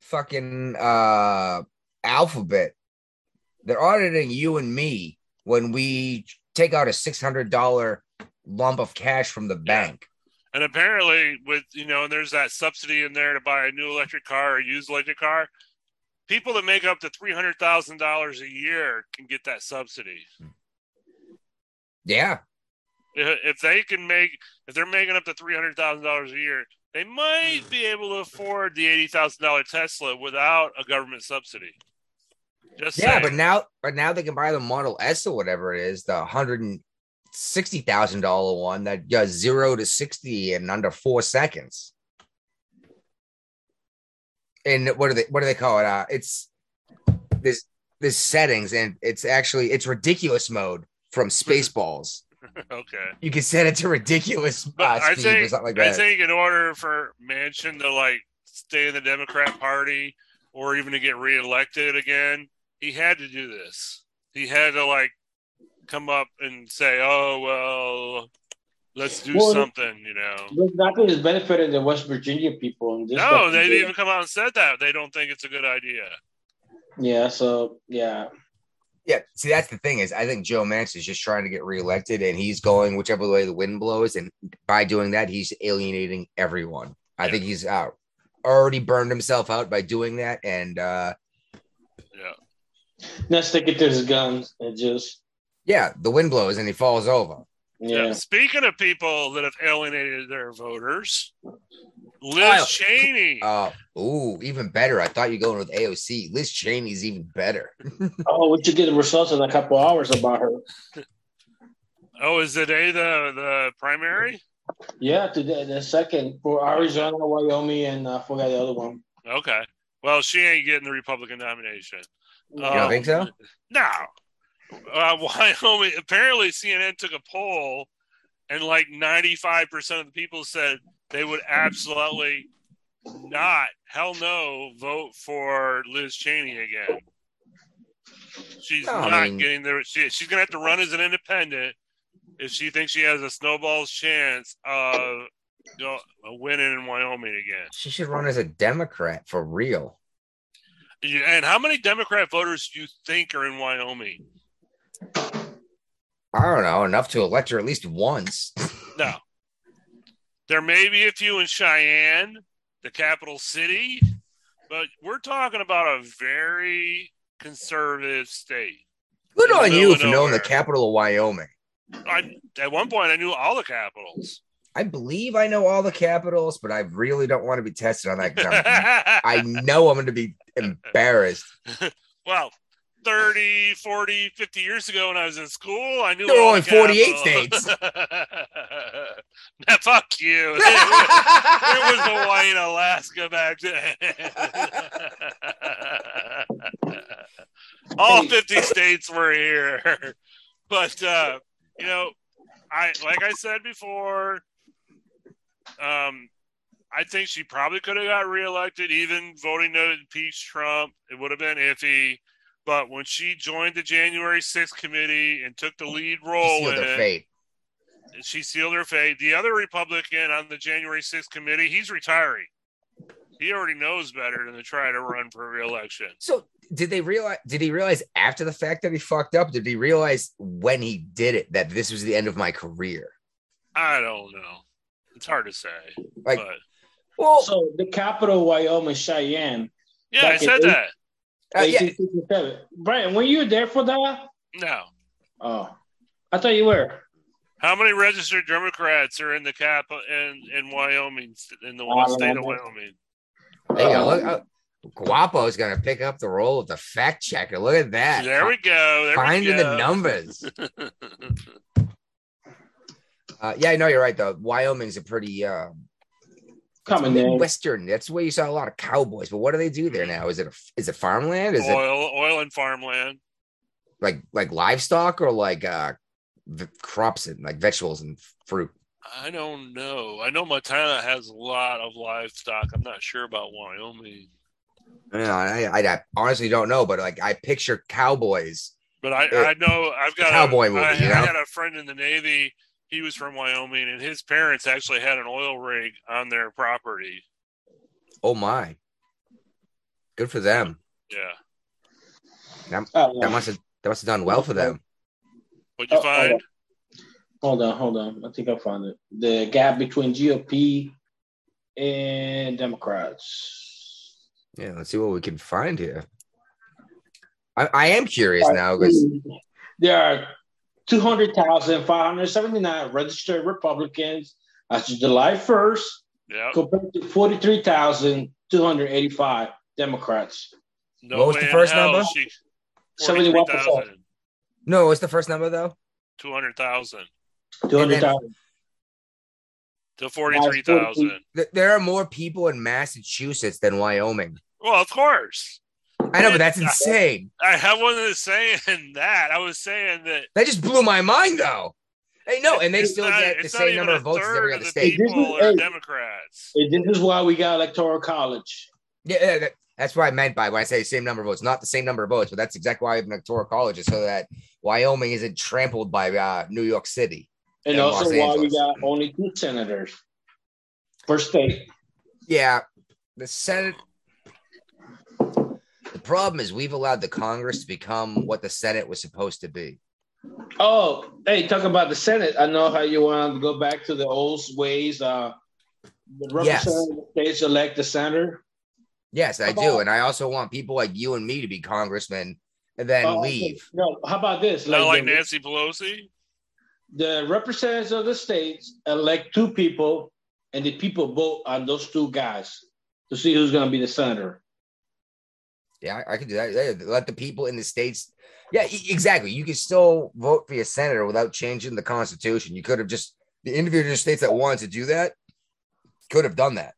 fucking uh alphabet. They're auditing you and me when we take out a six hundred dollar lump of cash from the bank. And apparently, with you know, and there's that subsidy in there to buy a new electric car or used electric car. People that make up to three hundred thousand dollars a year can get that subsidy. Yeah. If they can make, if they're making up to three hundred thousand dollars a year, they might be able to afford the eighty thousand dollar Tesla without a government subsidy. Just Yeah, saying. but now but now they can buy the Model S or whatever it is, the hundred and sixty thousand dollar one that does zero to sixty in under four seconds. And what do they what do they call it? Uh it's this this settings and it's actually it's ridiculous mode from Spaceballs. okay. You can set it to ridiculous uh, But I speed or something like that. I think in order for Manchin to like stay in the Democrat Party or even to get reelected again, he had to do this. He had to like come up and say, "Oh well, let's do Well, something," you know. But Nothing is benefiting the West Virginia people. And this No, stuff- they've even come out and said that they don't think it's a good idea. Yeah, so yeah. Yeah, see, that's the thing is, I think Joe Manchin is just trying to get reelected, and he's going whichever way the wind blows, and by doing that, he's alienating everyone. I Yeah. think he's uh, already burned himself out by doing that, and uh, Yeah. Now stick it to his guns and just yeah, the wind blows and he falls over. Yeah. yeah. Speaking of people that have alienated their voters, Liz. Cheney. Oh, ooh, even better. I thought you were going with AOC. Liz Cheney's even better. Oh, we should get the results in a couple hours about her. oh, is today the the primary? Yeah, today the second for Arizona, Wyoming, and uh, I forgot the other one. Okay. Well, she ain't getting the Republican nomination. You don't think so? No. Uh, Wyoming. Apparently, CNN took a poll, and like ninety-five percent of the people said they would absolutely not, hell no, vote for Liz Cheney again. She's No, I not mean- getting there. She, she's going to have to run as an independent if she thinks she has a snowball's chance of you know, winning in Wyoming again. She should run as a Democrat for real. And how many Democrat voters do you think are in Wyoming? I don't know enough to elect her at least once. No. There may be a few in Cheyenne, the capital city, but we're talking about a very conservative state. Good on you for knowing the capital of Wyoming. I, at one point, I knew all the capitals. I believe I know all the capitals, but I really don't want to be tested on that I know I'm going to be embarrassed. well, 30, 40, 50 years ago when I was in school, I knew There were all only 48 states. now, fuck you. It was Hawaii and Alaska back then. all 50 states were here. But uh, you know, I like I said before, um, I think she probably could have got reelected, even voting to impeach Trump. It would have been iffy. But when she joined the January 6th committee and took the lead She role sealed in her it, fate. she sealed her fate. The other Republican on the January 6th committee, he's retiring. He already knows better than to try to run for reelection. So did they realize? Did he realize after the fact that he fucked up? Did he realize when he did it that this was the end of my career? I don't know. It's hard to say. Like, but well, So the capital, Wyoming, Cheyenne, yeah, I back in said eight- that. Uh, yeah, 1867. Brian, were you there for that? No. Oh, I thought you were. How many registered Democrats are in the cap in in Wyoming in the I state of. Wyoming? there you go. Look, uh, Guapo is gonna pick up the role of the fact checker. Look at that. There we go. There Finding we the numbers. Uh, yeah, I know you're right though. Wyoming's a pretty uh, Coming in. western. That's where you saw a lot of cowboys. But what do they do there now? Is it a, is it farmland? Is it oil, oil and farmland. like like livestock or like uh v- crops and like vegetables and fruit? I don't know. I know Montana has a lot of livestock. I'm not sure about Wyoming, Yeah, I, I, I honestly don't know, but like I picture cowboys. but I, Uh, I know I've got cowboy a, movie, I, you know? I had a friend in the Navy. He was from Wyoming, and his parents actually had an oil rig on their property. Oh my, good for them. Yeah. Oh, That must have that must have done well for them. What'd you Oh, hold find? on. Hold on, hold on. I think I found it. The gap between GOP and Democrats. Yeah, let's see what we can find here. I, I am curious now because There are 200,579 registered Republicans as of July 1st Yeah. compared to 43,285 Democrats. No What was the first number? She, 71%. 43,000, no, what's the first number though? 200,000 200,000. to 43,000. There are more people in Massachusetts than Wyoming. Well, of course. I know, but that's insane. I, I wasn't saying that. I was saying that That just blew my mind though. Hey, no, and they still not- get the same number of votes as third every of other the state. people Hey. are Democrats. This is why we got electoral college. Yeah, yeah, that, that's what I meant by when I say same number of votes, not the same number of votes, but that's exactly why we have an electoral college is so that Wyoming isn't trampled by uh, New York City. And And also Los why we got only two senators per state. Yeah, the Senate. The problem is we've allowed the Congress to become what the Senate was supposed to be. Oh, hey, talk about the Senate. I know how you want to go back to the old ways. Uh, the Yes. states elect the senator. Yes, I do, and I also want people like you and me to be congressmen and then Oh, leave. No, how about this? Not like the, Nancy Pelosi. the representatives of the states elect two people, and the people vote on those two guys to see who's going to be the senator. Yeah, I, I could do that. Let the people in the states. Yeah, exactly. You can still vote for your senator without changing the Constitution. You could have just the individual states that wanted to do that could have done that,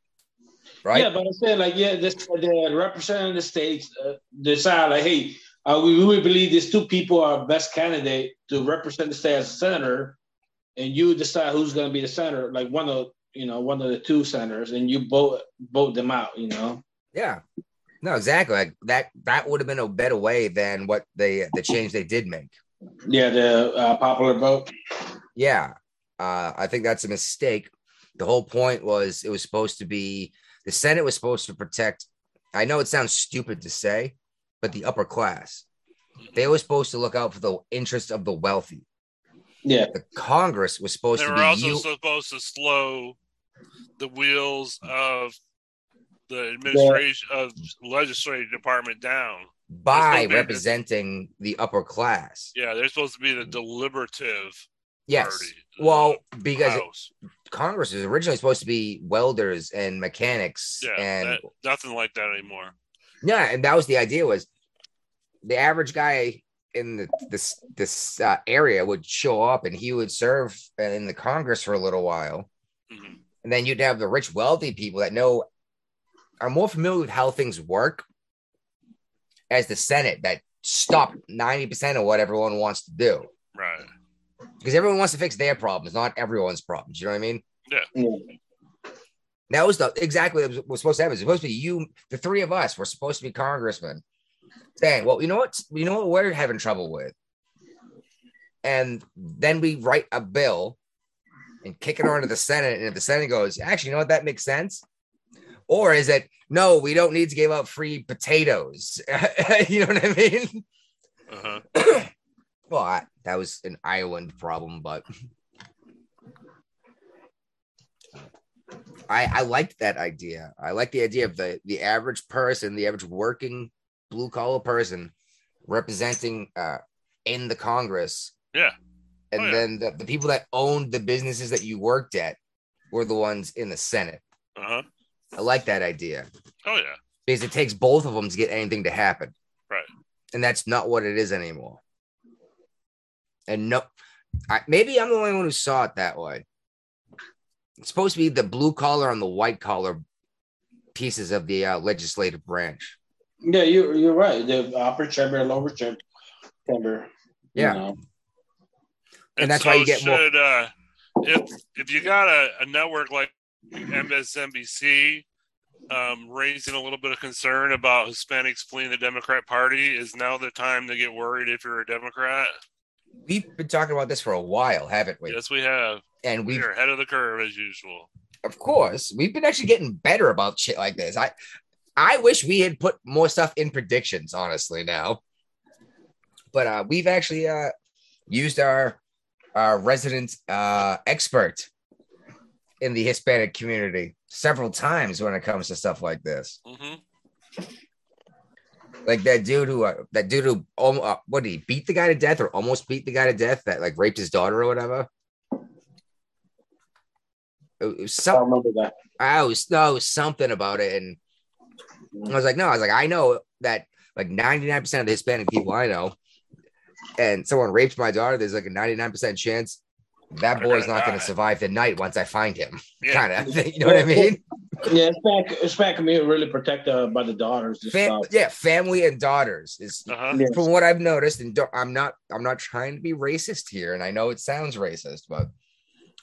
right? Yeah, but I said like, yeah, this the representative of the states uh, decide like, hey, uh, we, we believe these two people are best candidate to represent the state as a senator, and you decide who's going to be the senator, like one of you know one of the two senators, and you vote vote them out. You know, Yeah. No, exactly. Like that that would have been a better way than what they the change they did make. yeah, the uh, popular vote. Yeah. Uh, I think that's a mistake. The whole point was it was supposed to be the Senate was supposed to protect. I know it sounds stupid to say, but the upper class. They were supposed to look out for the interests of the wealthy. Yeah, The Congress was supposed They to were be also you. supposed to slow the wheels of the administration of legislative department down. by supposed to be- representing the upper class. Yeah, they're supposed to be the deliberative Yes. party. Well, because. Congress was originally supposed to be welders and mechanics yeah, and that- nothing like that anymore. Yeah, and that was the idea was the average guy in the, this this uh, area would show up and he would serve in the Congress for a little while, Mhm. and then you'd have the rich, wealthy people that know are more familiar with how things work as the Senate that stop 90% of what everyone wants to do. Right. Because everyone wants to fix their problems, not everyone's problems. You know what I mean? Yeah. That was the exactly what was supposed to happen. It's supposed to be you, the three of us, were supposed to be congressmen saying, Well, you know what? You know what we're having trouble with? And then we write a bill and kick it on to the Senate. And if the Senate goes, actually, you know what? That makes sense. Or is it no, we don't need to give up free potatoes? you know what I mean? Uh-huh. Well, I, that was an island problem, but I I liked that idea. I like the idea of the the average person, the average working blue collar person representing uh in the Congress. Yeah. And Oh, yeah. then the, the people that owned the businesses that you worked at were the ones in the Senate. Uh-huh. I like that idea Oh yeah. because it takes both of them to get anything to happen. Right. And that's not what it is anymore. And no, I, maybe I'm the only one who saw it that way. It's supposed to be the blue collar and the white collar pieces of the uh, legislative branch. Yeah, you you're right. The upper chamber, lower chamber, chamber. you Yeah. know. And that's why you get more- uh, if if you got a, a network like MSNBC um, raising a little bit of concern about Hispanics fleeing the Democrat Party, is now the time to get worried if you're a Democrat? We've been talking about this for a while, haven't we? Yes, we have. And we've, We're ahead of the curve as usual. of course, we've been actually getting better about shit like this. I, I wish we had put more stuff in predictions, honestly. Now, but uh, we've actually uh, used our our resident uh, expert in the Hispanic community several times when it comes to stuff like this. hmm Like that dude who uh, that dude who um, uh, what did he beat the guy to death or almost beat the guy to death that like raped his daughter or whatever. It was I some, remember that. I was no something about it, and I was like, no, I was like, I know that like 99% of the Hispanic people I know, and someone raped my daughter, there's like a 99% chance that boy's not going to survive the night once I find him. Yeah. Kind of, you know what I mean? Yeah, Hispanic, Hispanic community really protected uh, by the daughters. Fam- yeah, family and daughters is Uh-huh. From what I've noticed, and don't, I'm not I'm not trying to be racist here, and I know it sounds racist, but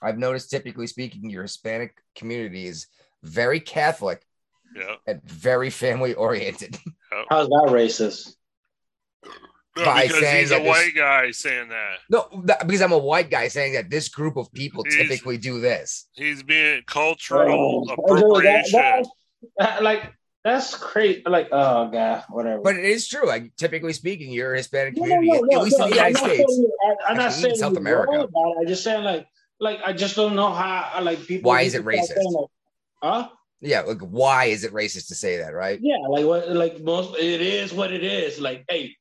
I've noticed, typically speaking, your Hispanic community is very Catholic Yeah. and very family oriented. How's that racist? No, By because saying he's a that this- white guy saying that. No, that- because I'm a white guy saying that this group of people He's- typically do this. He's being cultural Oh, appropriation. that- that- like that's crazy. Like, oh god, whatever. But it is true. Like typically speaking, your Hispanic No, no, community, no, no, at least no, in the United I'm not States. saying- I- I'm not saying South America. about it. I'm just saying, like, like I just don't know how, like, people. Why is it racist? saying, like, Huh? Yeah, like why is it racist to say that, right? Yeah, like what? Like most, it is what it is. Like, hey,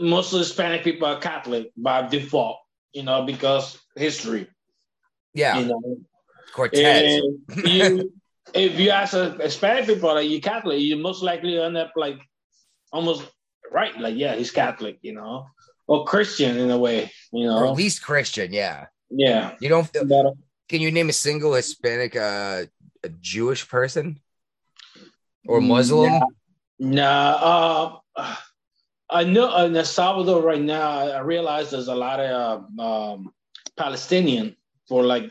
most of the Hispanic people are Catholic by default, you know, because history. Yeah, You know, Cortez. You, if you ask a Hispanic people, like you Catholic, you most likely end up like almost right. Like, yeah, he's Catholic, you know, or Christian in a way, you know, or at least Christian, yeah. yeah. You don't But, can you name a single Hispanic uh a Jewish person? Or Muslim? Nah, uh, I know in El Salvador right now. I realize there's a lot of um, um, Palestinian for like.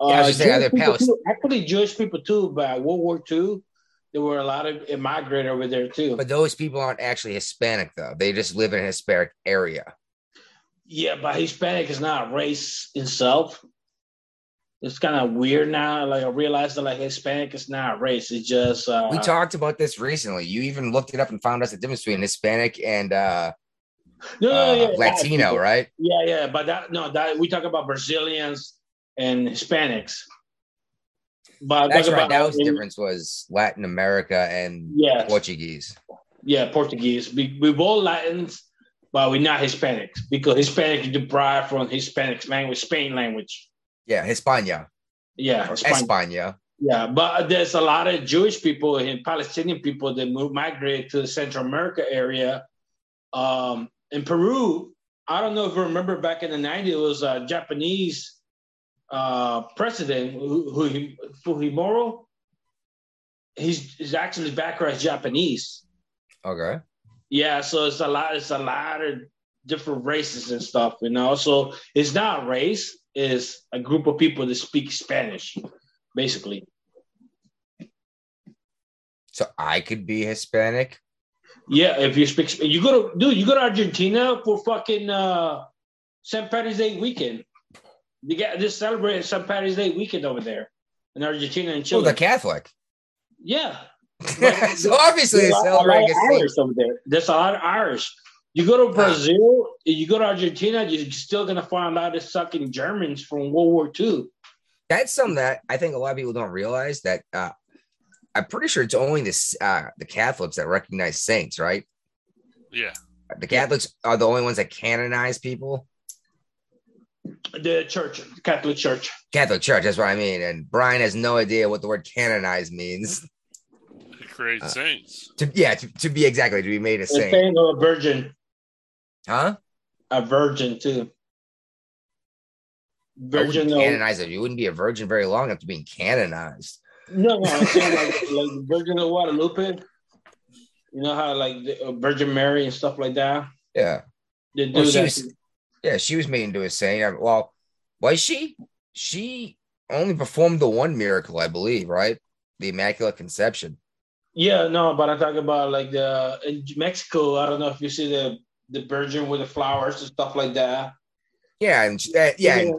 Yeah, I was Jewish Palest- too. actually Jewish people too. By World War II, there were a lot of immigrant over there too. But those people aren't actually Hispanic though. They just live in a Hispanic area. yeah, but Hispanic is not a race itself. It's kind of weird now. Like I realized that like Hispanic is not a race. It's just uh, We talked about this recently. You even looked it up and found us the difference between Hispanic and uh, no, no, uh, yeah, yeah. Latino, right? Yeah, yeah, but that no, that we talk about Brazilians and Hispanics. But That's right. about- That was the difference was Latin America and Yes. Portuguese. Yeah, Portuguese. We we both Latins, but we're not Hispanics because Hispanic is derived from Hispanic language, Spain language. Yeah, Hispania Yeah, Hispania. España. Yeah, but there's a lot of Jewish people and Palestinian people that move migrate to the Central America area. Um, in Peru, I don't know if you remember back in the 90s, it was a Japanese uh, president, who, who Fujimori. He's, he's actually background is Japanese. Okay. Yeah, so it's a lot. It's a lot of different races and stuff, you know. So it's not race; it's a group of people that speak Spanish, basically. So I could be Hispanic. Yeah, if you speak, you go to dude, you go to Argentina for fucking uh St. Patty's Day weekend. You get just celebrate St. Patty's Day weekend over there in Argentina and Oh, Chile. the Catholic. yeah, so obviously There's it's a lot- celebrating over there. There's a lot of Irish. You go to Brazil, you go to Argentina, you're still gonna find a lot of sucking Germans from World War II. That's something that I think a lot of people don't realize that uh, I'm pretty sure it's only the uh, the Catholics that recognize saints, right? Yeah. The Catholics are the only ones that canonize people. The church, Catholic Church. Catholic Church, that's what I mean. And Brian has no idea what the word canonize means. They create Uh, saints. To yeah, to, to be exactly to be made a It's saint, saying a virgin, huh? a virgin too. Virgin. wouldn't canonize it. You wouldn't be a virgin very long after being canonized. No, no, I'm saying like, like Virgin of Guadalupe. You know how like the, uh, Virgin Mary and stuff like that. Yeah, They do Well, she that. was- yeah, she was made into a saint. I- Well, was she? She only performed the one miracle, I believe, right? The Immaculate Conception. Yeah, no, but I'm talking about like the in Mexico. I don't know if you see the the Virgin with the flowers and stuff like that. Yeah, and uh, yeah, and,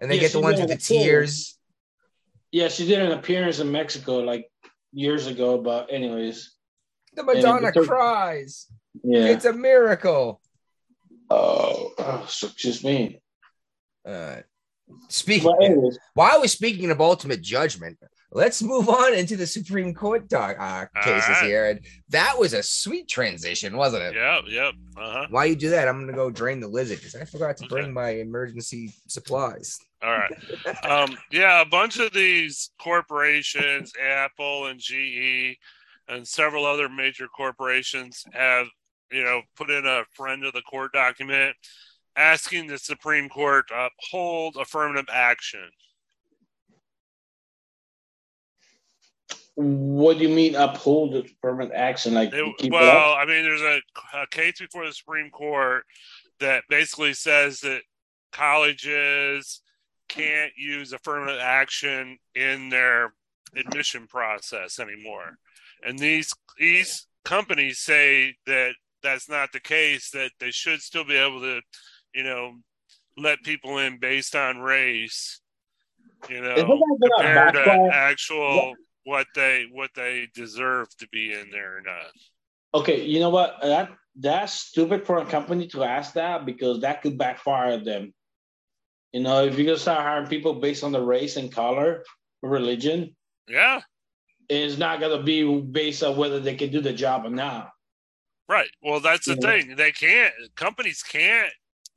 and they Yeah, get the ones with the it tears. Yeah, she did an appearance in Mexico like years ago. But anyways, The Madonna the- cries. yeah. It's a miracle. Oh, oh, so- excuse me. Uh, speaking. Anyways, While we're speaking of ultimate judgment, let's move on into the Supreme Court doc, uh, cases right. here. And that was a sweet transition, wasn't it? Yep, yep. Uh huh. While you do that, I'm gonna go drain the lizard because I forgot to Okay. bring my emergency supplies. All right. Um, yeah, a bunch of these corporations, Apple and GE, and several other major corporations have, you know, put in a friend of the court document asking the Supreme Court to uphold affirmative action. What do you mean uphold the action? Like it well, I mean, there's a, a case before the Supreme Court that basically says that colleges can't use affirmative action in their admission process anymore. And these these companies say that that's not the case. That they should still be able to, you know, let people in based on race. You know, Isn't that gonna compared to actual what they what they deserve to be in there or not. Okay, you know what? That that's stupid for a company to ask that because that could backfire them. You know, if you're gonna start hiring people based on the race and color, religion, Yeah, it's not gonna be based on whether they can do the job or not. right. Well, that's the Yeah. thing. They can't. Companies can't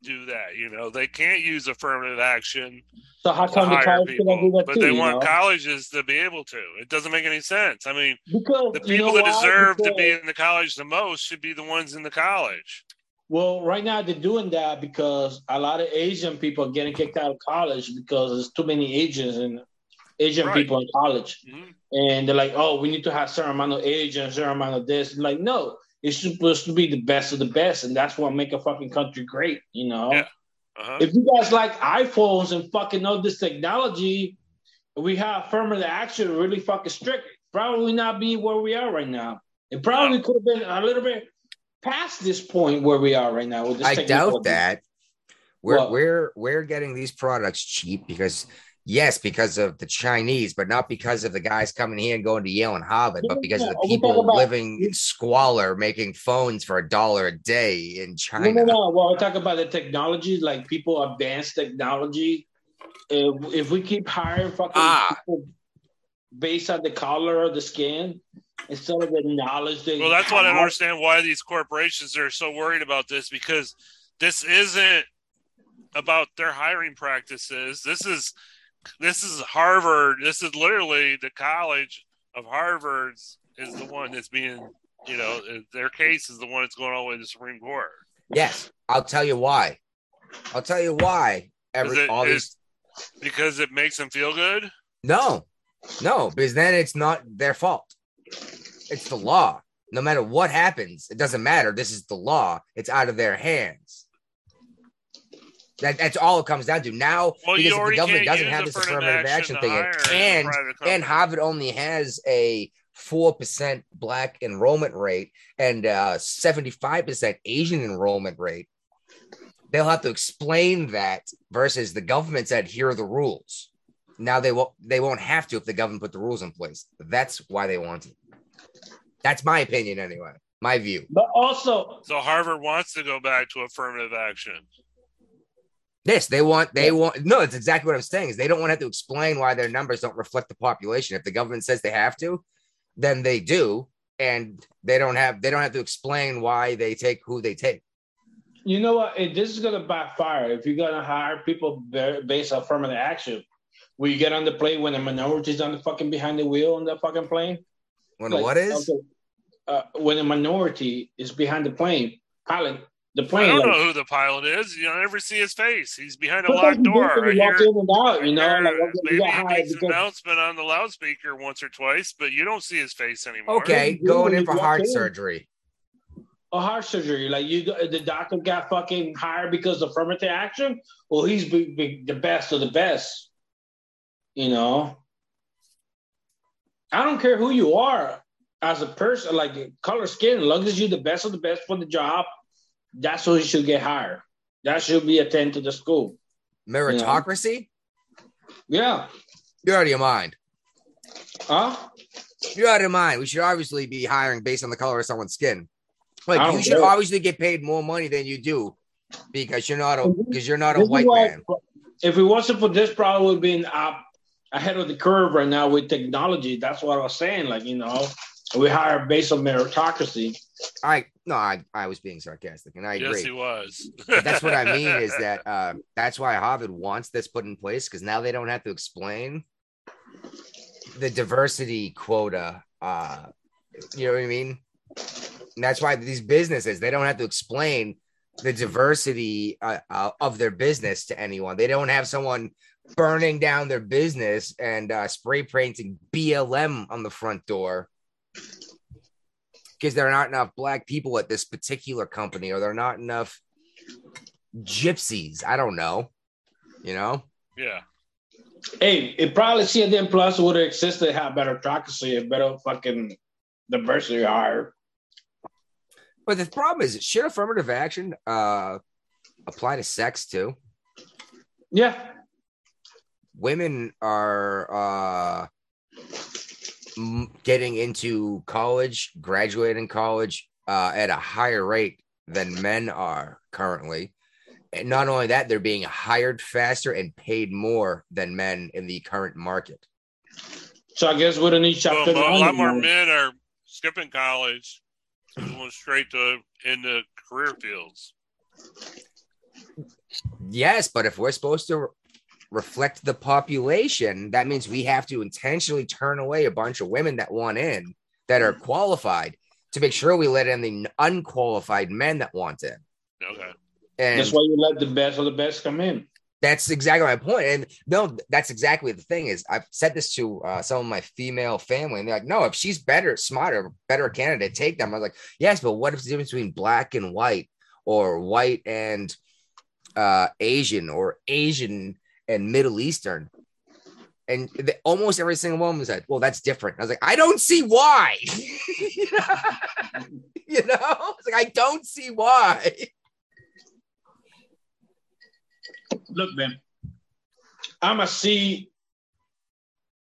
do that. You know, they can't use affirmative action So how come the college cannot do people, that but too? they want know? colleges to be able to. It doesn't make any sense. I mean, because the you know people that why? deserve to be in the college the most should be the ones in the college. Well, right now they're doing that because a lot of Asian people are getting kicked out of college because there's too many Asians and Asian Right. people in college. Mhm. And they're like, oh, we need to have certain amount of Asians, certain amount of this. like, no, it's supposed to be the best of the best, and that's what make a fucking country great, you know. Yeah. Uh-huh. If you guys like iPhones and fucking know this technology, we have affirmative action really fucking strict. Probably not be where we are right now. It probably could have been a little bit past this point where we are right now with this I doubt that. We're What? we're we're getting these products cheap because yes, because of the Chinese, but not because of the guys coming here and going to Yale and Harvard, but because of the people about- living in squalor making phones for a dollar a day in China. no, no. no. Well, we're talking about the technology, like people advanced technology. If, if we keep hiring fucking Ah. people based on the color of the skin instead of the knowledge they Well, that's why I don't understand why these corporations are so worried about this because this isn't about their hiring practices. This is this is Harvard. This is literally the college of Harvard's is the one that's being, you know, their case is the one that's going all the way to the Supreme Court. Yes, I'll tell you why. I'll tell you why. Every it- all these Because it makes them feel good. no, no, because then it's not their fault. It's the law. no matter what happens, it doesn't matter. This is the law. It's out of their hands. That, that's all it comes down to. Now, Well, because if the government doesn't have this affirmative affirmative action action thing, hire and and Harvard only has a four percent black enrollment rate and uh seventy five percent Asian enrollment rate, they'll have to explain that versus the government said here are the rules. Now they won't they won't have to if the government put the rules in place. That's why they want it. That's my opinion anyway. My view. But also, So Harvard wants to go back to affirmative action. This they want they want no, it's exactly what I'm saying is they don't want to have to explain why their numbers don't reflect the population. If the government says they have to, then they do, and they don't have they don't have to explain why they take who they take. you know what? This is gonna backfire if you're gonna hire people based on affirmative action. Will you get on the plane when a minority's on the fucking behind the wheel on the fucking plane? When Like, what is okay, uh, when a minority is behind the plane, pilot, the I don't like, know who the pilot is. You don't ever see his face. He's behind a locked door. different I you walk hear, in and out, you know, I hear like, maybe got he makes an announcement on the loudspeaker once or twice, but you don't see his face anymore. okay, you going in you for heart in. surgery. a heart surgery. Like you, the doctor got fucking hired because of affirmative action. Well, he's be, be the best of the best. You know, I don't care who you are as a person, like color skin, as long as you're the best of the best for the job, that's who you should get hired. That should be attend to the school. Meritocracy? Yeah. You're out of your mind. Huh? You're out of your mind. We should obviously be hiring based on the color of someone's skin. Like you should obviously get paid more money than you do because you're not a because you're not a This white why- man. If it wasn't for this, probably would have been up uh, ahead of the curve right now with technology. That's what I was saying. Like, you know, we hire based on meritocracy. I no, I, I was being sarcastic, and I agree. Yes, he was. That's what I mean is that uh, that's why Harvard wants this put in place because now they don't have to explain the diversity quota. Uh, you know what I mean? And that's why these businesses they don't have to explain the diversity uh, uh, of their business to anyone. They don't have someone burning down their business and uh, spray painting BLM on the front door because there are not enough black people at this particular company or there are not enough gypsies. I don't know. You know? yeah. Hey, it probably CNN Plus would have existed had better meritocracy and better fucking diversity hire. But the problem is, should affirmative action uh, apply to sex too? Yeah. Women are uh, m- getting into college, graduating college uh, at a higher rate than men are currently. And not only that, they're being hired faster and paid more than men in the current market. So I guess we don't need Well, chapter a nine. lot more anymore. men are skipping college, going straight to into career fields. Yes, but if we're supposed to re- reflect the population, that means we have to intentionally turn away a bunch of women that want in that are qualified to make sure we let in the unqualified men that want in. Okay. And That's why you let the best of the best come in. that's exactly my point. And no, that's exactly the thing is I've said this to uh, some of my female family, and they're like, no, if she's better, smarter, better candidate, take them. I was like, yes, but what if the difference between black and white or white and uh, Asian or Asian and Middle Eastern? And the, almost every single woman said, well, that's different. I was like, I don't see why. you know, it's like, I don't see why. Look, man, I'm a C,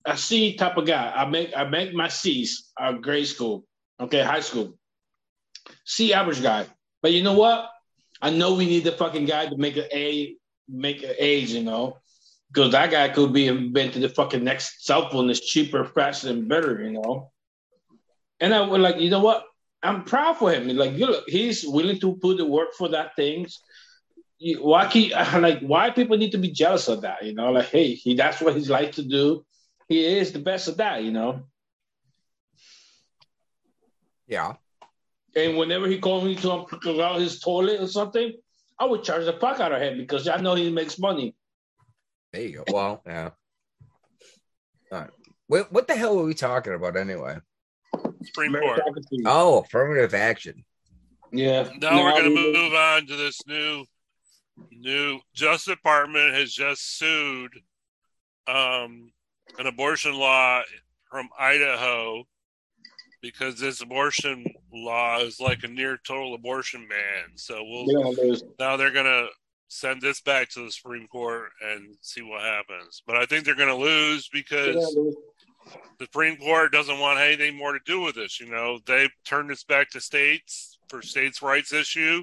a C type of guy. I make I make my C's uh, grade school, okay, high school. C average guy. But you know what? I know we need the fucking guy to make an A, make an A's, you know, because that guy could be invented the fucking next cell phone that's cheaper, faster, and better, you know. And I was like, you know what? I'm proud for him. Like, you look, he's willing to put the work for that things why keep like why people need to be jealous of that? You know, like hey, he that's what he's like to do. He is the best of that, you know. Yeah. And whenever he called me to unplug out his toilet or something, I would charge the fuck out of him because I know he makes money. There you go. Well, yeah. All right. What, what the hell were we talking about anyway? Supreme Court. Oh, affirmative action. Yeah. Now we're going to move on to this new, new Justice Department has just sued um, an abortion law from Idaho because this abortion law is like a near total abortion ban. So we'll They're gonna lose. now they're going to send this back to the Supreme Court and see what happens. But I think they're going to lose because the Supreme Court doesn't want anything more to do with this. You know, they turned this back to states for states' rights issue,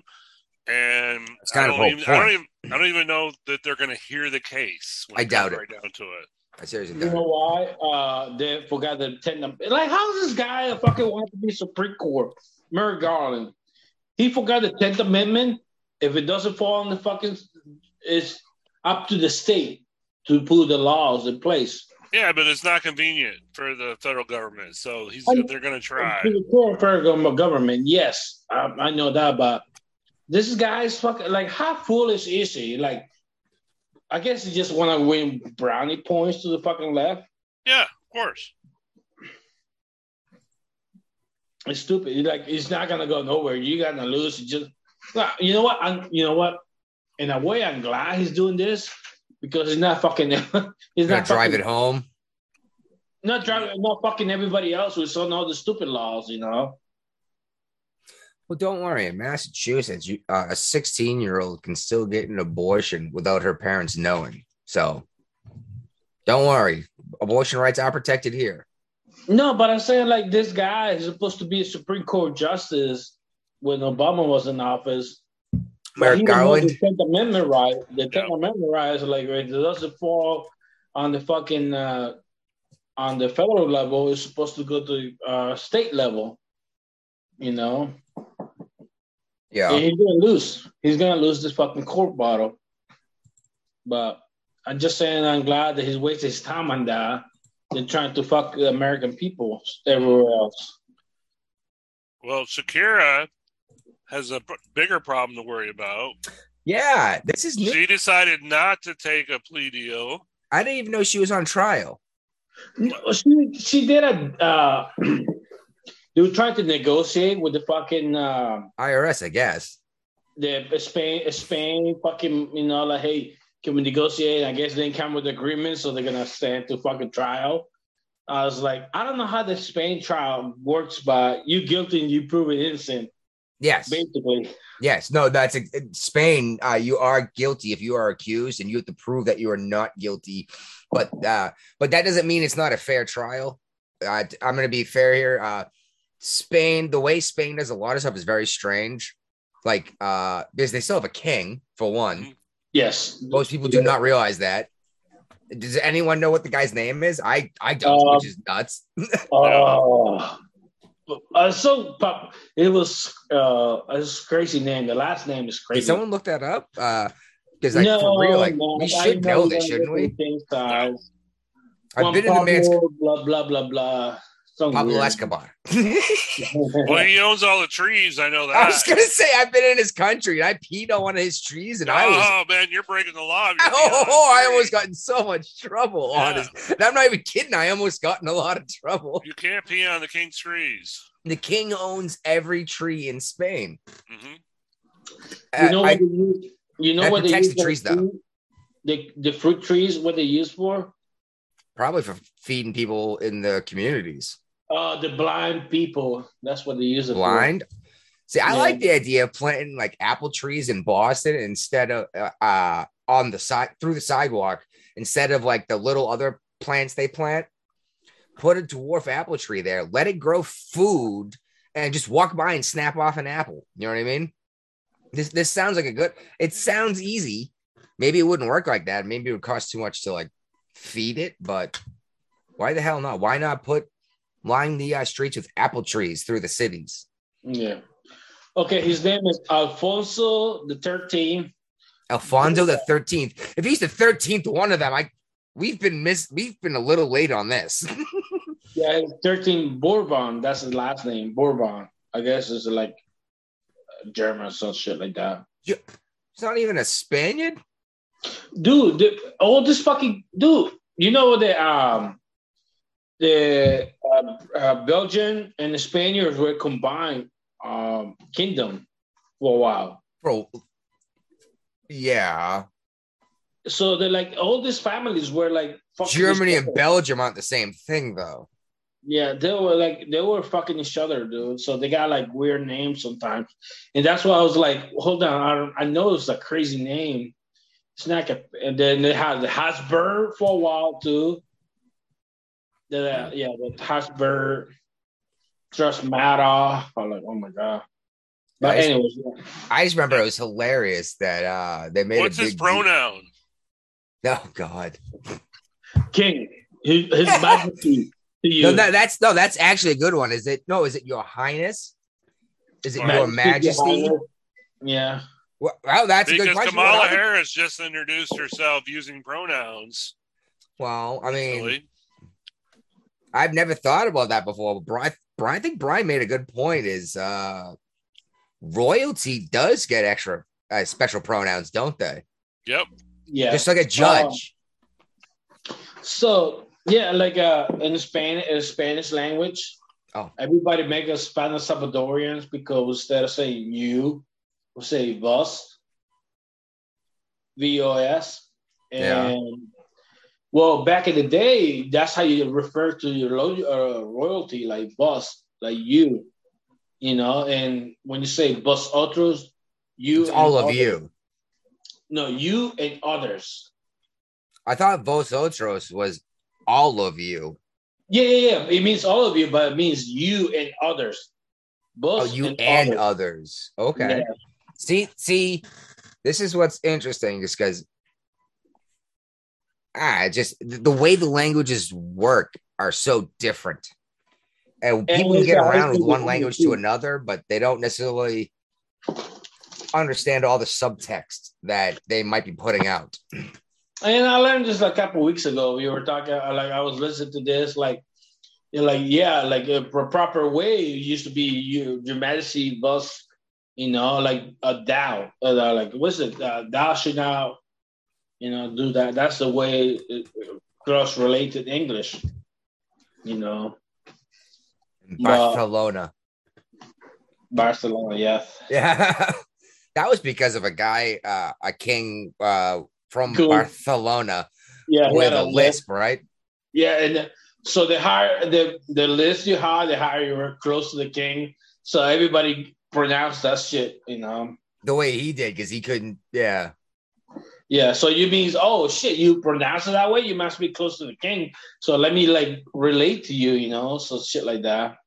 and It's kind I don't whole even, I don't even, I don't even know that they're going to hear the case. I doubt comes it. Right down to it. I seriously You know why? Uh, they forgot the ten. Like, how's this guy a fucking want to be Supreme Court? Merrick Garland. He forgot the Tenth Amendment. If it doesn't fall on the fucking, it's up to the state to put the laws in place. Yeah, but it's not convenient for the federal government, so he's I- they're going to try. To the federal government, yes, I, I know that, but this guy's fucking like, how foolish is he? Like, I guess he just want to win brownie points to the fucking left. Yeah, of course. It's stupid. Like it's not gonna go nowhere. You're gonna lose. Just Nah, you know what? I'm you know what? In a way, I'm glad he's doing this because he's not fucking. he's not drive it home. Not driving. Not fucking everybody else who's on all the stupid laws. You know. Well, don't worry. In Massachusetts, you, uh, a 16 year old can still get an abortion without her parents knowing. So don't worry. Abortion rights are protected here. No, but I'm saying like this guy is supposed to be a Supreme Court justice when Obama was in office. But Merrick he didn't Garland. The Tenth Amendment right. The Tenth Yeah. Amendment right is like right, it doesn't fall on the fucking uh, on the federal level. It's supposed to go to uh, state level. You know, Yeah. and he's gonna lose. He's gonna lose this fucking court battle. But I'm just saying, I'm glad that he's wasted his time on that than trying to fuck the American people everywhere else. Well, Shakira has a b- bigger problem to worry about. Yeah. This is new. She decided not to take a plea deal. I didn't even know she was on trial. No, she she did a. Uh, they were trying to negotiate with the fucking uh, IRS, I guess. the Spain Spain fucking you know like hey can we negotiate? I guess they didn't come with agreement, so they're gonna stand to fucking trial. I was like, I don't know how the Spain trial works, but you guilty and you proven innocent, Yes. basically. Yes. No, that's a, Spain. Uh, you are guilty if you are accused, and you have to prove that you are not guilty. But uh, but that doesn't mean it's not a fair trial. Uh, I'm going to be fair here. Uh, Spain, the way Spain does a lot of stuff is very strange. Like uh, because they still have a king for one. Yes. Most people do not realize that. Does anyone know what the guy's name is? I I don't, Um, which is nuts. Oh, uh, so pop, it was uh, a crazy name. The last name is Did crazy. someone look that up? Uh, because like for real, like no, we should know this, that shouldn't we? things. I've been in the man's blah blah blah blah. Some Pablo weird. Escobar. Well, he owns all the trees. I know that. I was gonna say I've been in his country and I peed on one of his trees and I was Oh man, you're breaking the law. You're oh, I almost got in so much trouble on Yeah. his and I'm not even kidding, I almost got in a lot of trouble. You can't pee on the king's trees. The king owns every tree in Spain. hmm You know Uh, what I- they use? You know what they use the for trees, though. The the fruit trees. What they use for? probably for feeding people in the communities. Uh, the blind people. That's what they use it Blind. See, I Yeah. like the idea of planting like apple trees in Boston instead of uh, uh on the side through the sidewalk instead of like the little other plants they plant. Put a dwarf apple tree there, let it grow food, and just walk by and snap off an apple. You know what I mean? This this sounds like a good. It sounds easy. Maybe it wouldn't work like that. Maybe it would cost too much to like feed it. But why the hell not? Why not put line the uh, streets with apple trees through the cities? Yeah. Okay, his name is Alfonso the Thirteenth. Alfonso the Thirteenth. If he's the thirteenth one of them, I we've been miss we've been a little late on this. Yeah, thirteen Bourbon. That's his last name, Bourbon. I guess it's like German or some shit like that. He's not even a Spaniard. Dude, the, all this fucking dude. You know the um the uh, uh, Belgium and the Spaniards were combined um, kingdom for a while. Bro. Yeah. So they're like all these families were like fucking Germany and. Belgium aren't the same thing though. Yeah, they were like they were fucking each other, dude. So they got like weird names sometimes, and that's why I was like, hold on, I, I know it's a crazy name. It's not a, and then they had the Hasbro for a while too. The, uh, yeah, the Hasbro, Trust Matter. I'm like, oh my god. But Nice. anyways, I just remember it was hilarious that uh they made What's a his big pronoun? Oh god. King, his, his majesty to. No, that, that's no, that's actually a good one. Is it no, is it your highness? Is it your majesty? Yeah. Well, well, that's a good question. Kamala Harris just introduced herself using pronouns. Well, I mean, recently. I've never thought about that before. But Brian, Brian, I think Brian made a good point. Is uh royalty does get extra uh, special pronouns, don't they? yep. Yeah. Just like a judge. So yeah, like uh in Spanish in Spanish language, Oh. everybody make us Spanish Salvadorians because instead of saying you, we say vos, V O S. And Yeah. Well, back in the day, that's how you refer to your lo- uh, royalty, like boss, like you, you know. And when you say vos otros, you it's all of others- you. No, you and others. I thought Vos Otros was all of you. Yeah, yeah, yeah. It means all of you, but it means you and others. Oh, Both you and others. others. Okay. Yeah. See, see, this is what's interesting, just because ah, just the way the languages work are so different, and people it's can get around with one language, to another, but they don't necessarily understand all the subtext that they might be putting out. And I learned this a couple weeks ago. We were talking, uh, like I was listening to this, like, like, yeah, like a pro- proper way used to be you, Your Majesty, thus, you know, like a thou, uh, like what's it? Uh, thou should now, you know, do that. That's the way it, cross related English, you know, in But- Barcelona. Barcelona, yes. Yeah. that was because of a guy, uh, a king uh, from Cool. Barcelona Yeah, with had a lisp, right? Yeah, and so the higher the the list you high, the higher you were close to the king. So everybody pronounced that shit, you know. The way he did, because he couldn't, yeah. Yeah, so you means oh shit, you pronounce it that way, you must be close to the king. So let me like relate to you, you know, so shit like that.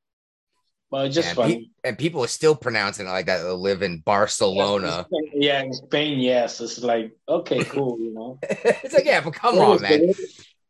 But just and, funny. pe- and people are still pronouncing it like that. That live in Barcelona. Yeah, in Spain, yes. It's like okay, cool, you know. it's like, yeah, but come on, man.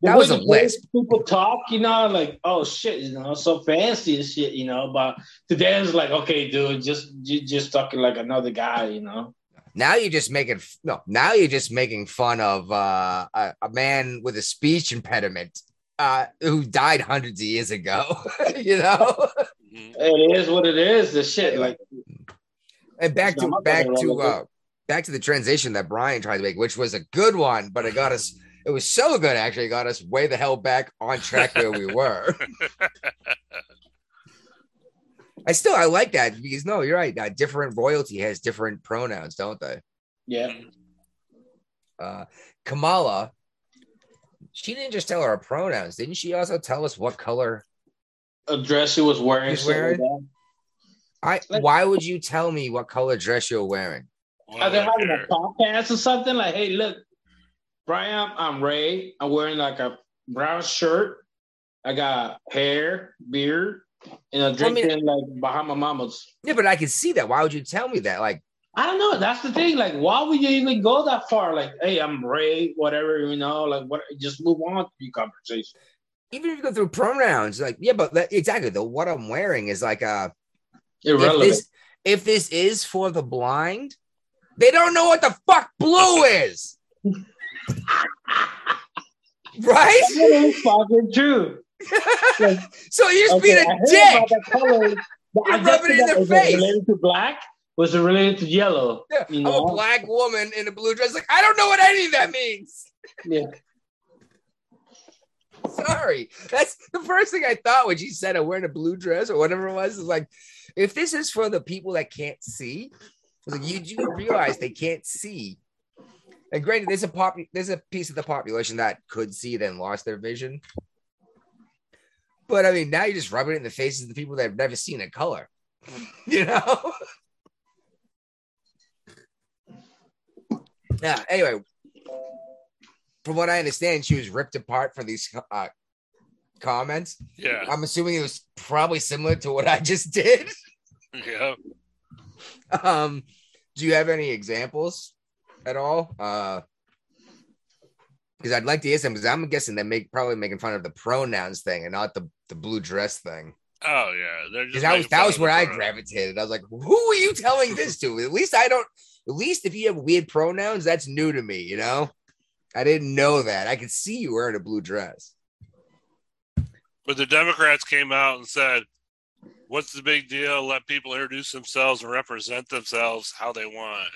That was a way. People talk, you know, like oh shit, you know, so fancy and shit, you know. But today it's like, okay, dude, just you just talking like another guy, you know. Now you're just making no. Now you're just making fun of uh, a, a man with a speech impediment uh, who died hundreds of years ago. you know. Mhm. It is what it is. The shit, like And back to back to uh, back to the transition that Brian tried to make, which was a good one, but it got us. It was so good, actually, it got us way the hell back on track where we were. I still I like that because no, you're right. Uh, different royalty has different pronouns, don't they? yeah, Uh, Kamala, she didn't just tell her pronouns, didn't she? Also tell us what color. a dress she was wearing. Wearing? I why would you tell me what color dress you're wearing? Are they having a podcast or something? Like, hey, look, Brian, I'm Ray. I'm wearing like a brown shirt. I got hair, beard, and I'm I mean- drinking like Bahama Mamas. Yeah, but I can see that. Why would you tell me that? Like, I don't know. That's the thing. Like, why would you even go that far? Like, hey, I'm Ray, whatever, you know, like what just move on to your conversation. even if you go through pronouns, like, yeah, but that, exactly the what I'm wearing is like uh if Irrelevant. this if this is for the blind, they don't know what the fuck blue is. right? That is fucking true. so you're just Okay, being a dick. color, You're rubbing it in their face. related to black? Was it related to yellow? Yeah, You I'm a black woman in a blue dress. Like, I don't know what any of that means. Yeah. Sorry. That's the first thing I thought when she said I'm wearing a blue dress or whatever it was. Is like, if this is for the people that can't see, like, you do realize they can't see. And granted, there's a pop there's a piece of the population that could see then lost their vision. But I mean, now you're just rubbing it in the faces of the people that have never seen a color. You know? yeah, anyway, from what I understand, she was ripped apart for these uh, comments. Yeah. I'm assuming it was probably similar to what I just did. Yeah. Um, do you have any examples at all? Uh, because I'd like to ask them Because I'm guessing they're make, probably making fun of the pronouns thing and not the the blue dress thing. Oh yeah. They're just that was that was where I gravitated. I was like, who are you telling this to? At least I don't. At least if you have weird pronouns, that's new to me. You know, I didn't know that. I could see you wearing a blue dress. But the Democrats came out and said, "What's the big deal? Let people introduce themselves and represent themselves how they want."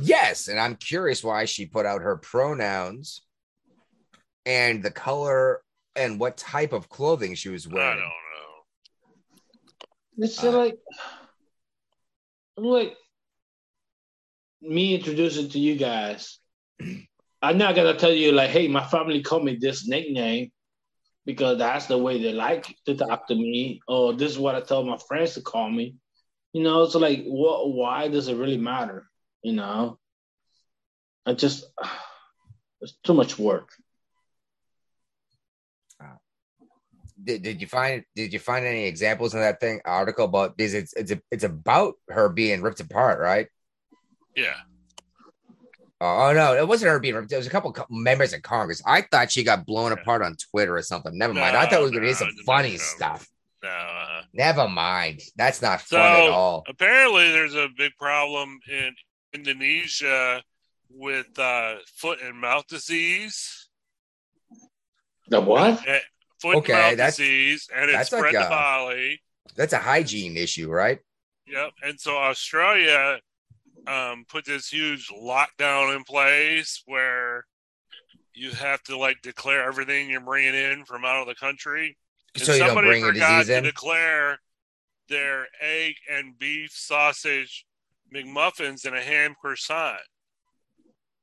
Yes, and I'm curious why she put out her pronouns and the color and what type of clothing she was wearing. I don't know. It's Uh, like, like me introducing to you guys. I'm not gonna tell you like, hey, my family called me this nickname because that's the way they like to talk to me, or this is what I tell my friends to call me. You know, so like, what? Why does it really matter? You know, I just it's too much work. Did, did you find did you find any examples in that thing article about because it's it's it's about her being ripped apart, right? Yeah. Oh no, it wasn't her being ripped. There was a couple co- members of Congress. I thought she got blown Yeah. apart on Twitter or something. Never mind. I thought we were gonna No, hear some funny no. stuff. No. Uh, Never mind. That's not So- fun at all. apparently, there's a big problem in Indonesia with uh, foot and mouth disease. The what? Eh, Foot Okay, and mouth that's- disease, and it's that's like spread a- to Bali. That's a hygiene issue, right? Yep. And so Australia um, put this huge lockdown in place where you have to like declare everything you're bringing in from out of the country. And So you don't somebody bring a forgot disease to in. declare their egg and beef sausage McMuffins and a ham croissant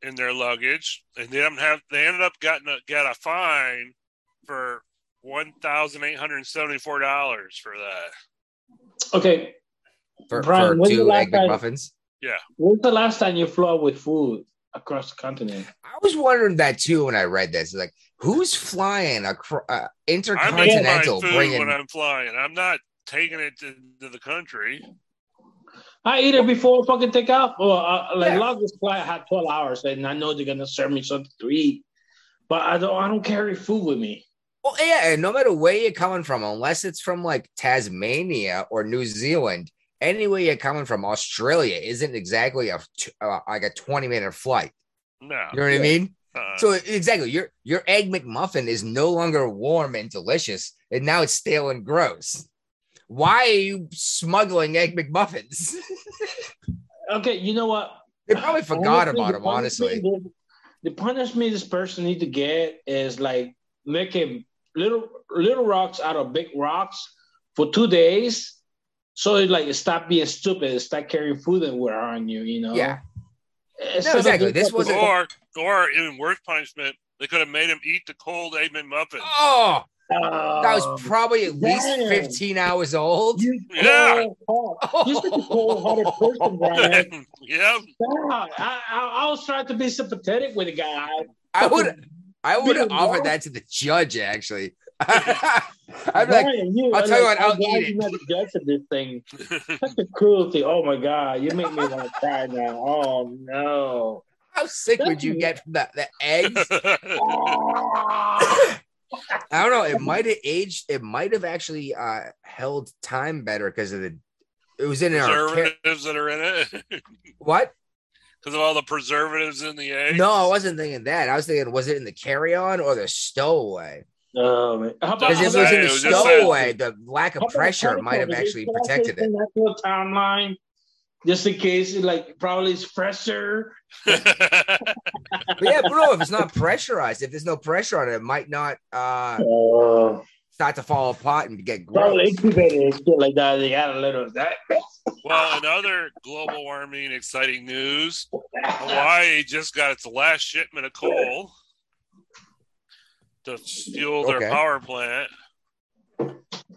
in their luggage, and they don't have. They ended up getting a, got a fine for one thousand eight hundred seventy four dollars for that. Okay, For, Brian, for two egg time- McMuffins. Yeah, when's the last time you flew out with food across the continent? I was wondering that too when I read this. Like, who's flying across uh, I make intercontinental, food bringing? when I'm flying. I'm not taking it to, to the country. I eat it before I fucking take off. Well, uh, like Yeah. longest flight I had twelve hours, and I know they're gonna serve me something to eat, but I don't. I don't carry food with me. Well, yeah, and no matter where you're coming from, unless it's from like Tasmania or New Zealand, anywhere you're coming from, Australia isn't exactly a t- uh, like a 20 minute flight. No. You know what I mean? Uh, So exactly, your your egg McMuffin is no longer warm and delicious, and now it's stale and gross. Why are you smuggling egg McMuffins? Okay, you know what? they probably forgot Honestly, about the them, honestly. that- The punishment this person need to get is like making little little rocks out of big rocks for two days. So it like stop being stupid and start carrying food everywhere on you, you know? Yeah. Instead of exactly. This wasn't- or or even worse punishment, they could have made him eat the cold egg McMuffin. Oh, that was um, probably at least damn. 15 hours old. you Yeah. cold-hearted- You're such a cold-hearted person, Brian. yep. God, I, I, I was trying to be sympathetic with the guy. I would I would have offered what? that to the judge actually. I'd be like, Brian, you, I'll tell you what, I'll I'm glad eat it. You're not the judge of this thing. Such a cruelty. Oh my God, you make me want to cry now. Oh no. how sick would you get from the, the eggs? Ah. I don't know. It might have aged. It might have actually uh, held time better because of the. It was in our ca- preservatives that are in it what? because of all the preservatives in the egg. No, I wasn't thinking that. I was thinking, was it in the carry-on or the stowaway? Oh, man. Because if it was in the was just say- stowaway, the lack of pressure might have actually protected it. in that little timeline? Just in case, like probably it's fresher. But yeah, bro. if it's not pressurized, if there's no pressure on it, it might not uh Uh, start to fall apart and get probably gross. incubated and shit like that. They got a little of that. well, another global warming exciting news, Hawaii just got its last shipment of coal to fuel their Okay. power plant.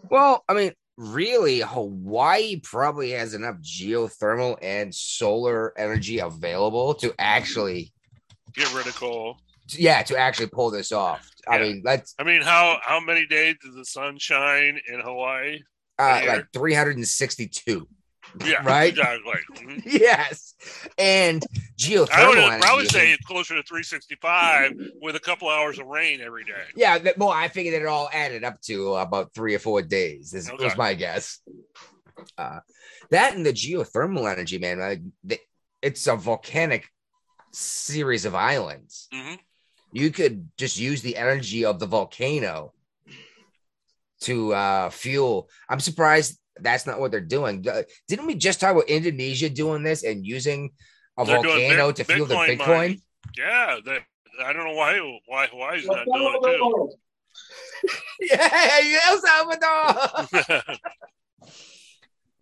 Well, I mean, really, Hawaii probably has enough geothermal and solar energy available to actually, Get rid of coal. yeah, to actually pull this off. I mean, let's I mean, how how many days does the sun shine in Hawaii? uh, like 362. Yeah, Right? Exactly. Mhm. Yes, and geothermal. I would energy, I would say it's closer to 365 with a couple hours of rain every day. Yeah, that, well, I figured it all added up to about three or four days. This Okay. was my guess. Uh, that and the geothermal energy, man. Like, the, it's a volcanic series of islands. Mhm. You could just use the energy of the volcano to uh, fuel. I'm surprised that's not what they're doing. Uh, Didn't we just talk about Indonesia doing this and using a They're volcano to fuel their Bitcoin mining. Yeah, that, I don't know why why why is not doing it too. Yeah, El Salvador.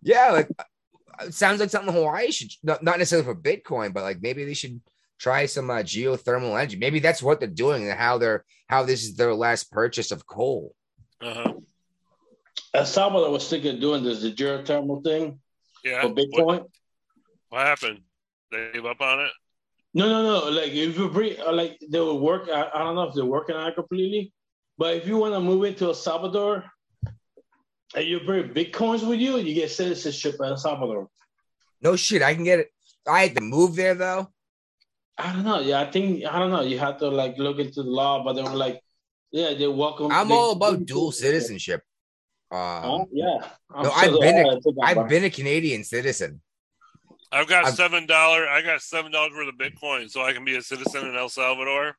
Yeah, like uh, it sounds like something Hawaii should not, not necessarily for Bitcoin, but like maybe they should try some uh, geothermal energy. Maybe that's what they're doing and how they're how this is their last purchase of coal. uh-huh. El Salvador was thinking of doing this, the geothermal thing Yeah. for Bitcoin. what happened? They gave up on it. No, no, no. Like if you bring, uh, like they will work. I, I don't know if they're working on it completely, but if you want to move into El Salvador and you bring bitcoins with you, you get citizenship in El Salvador. No shit, I can get it. I had to move there though. I don't know. Yeah, I think I don't know. You have to like look into the law, but they were like, yeah, they welcome. I'm they- all about dual citizenship. Huh? Um, Yeah, I'm no, sure I've been a, I think I've been a Canadian citizen. I've got I've- seven dollar. I got seven dollars worth of Bitcoin, so I can be a citizen in El Salvador.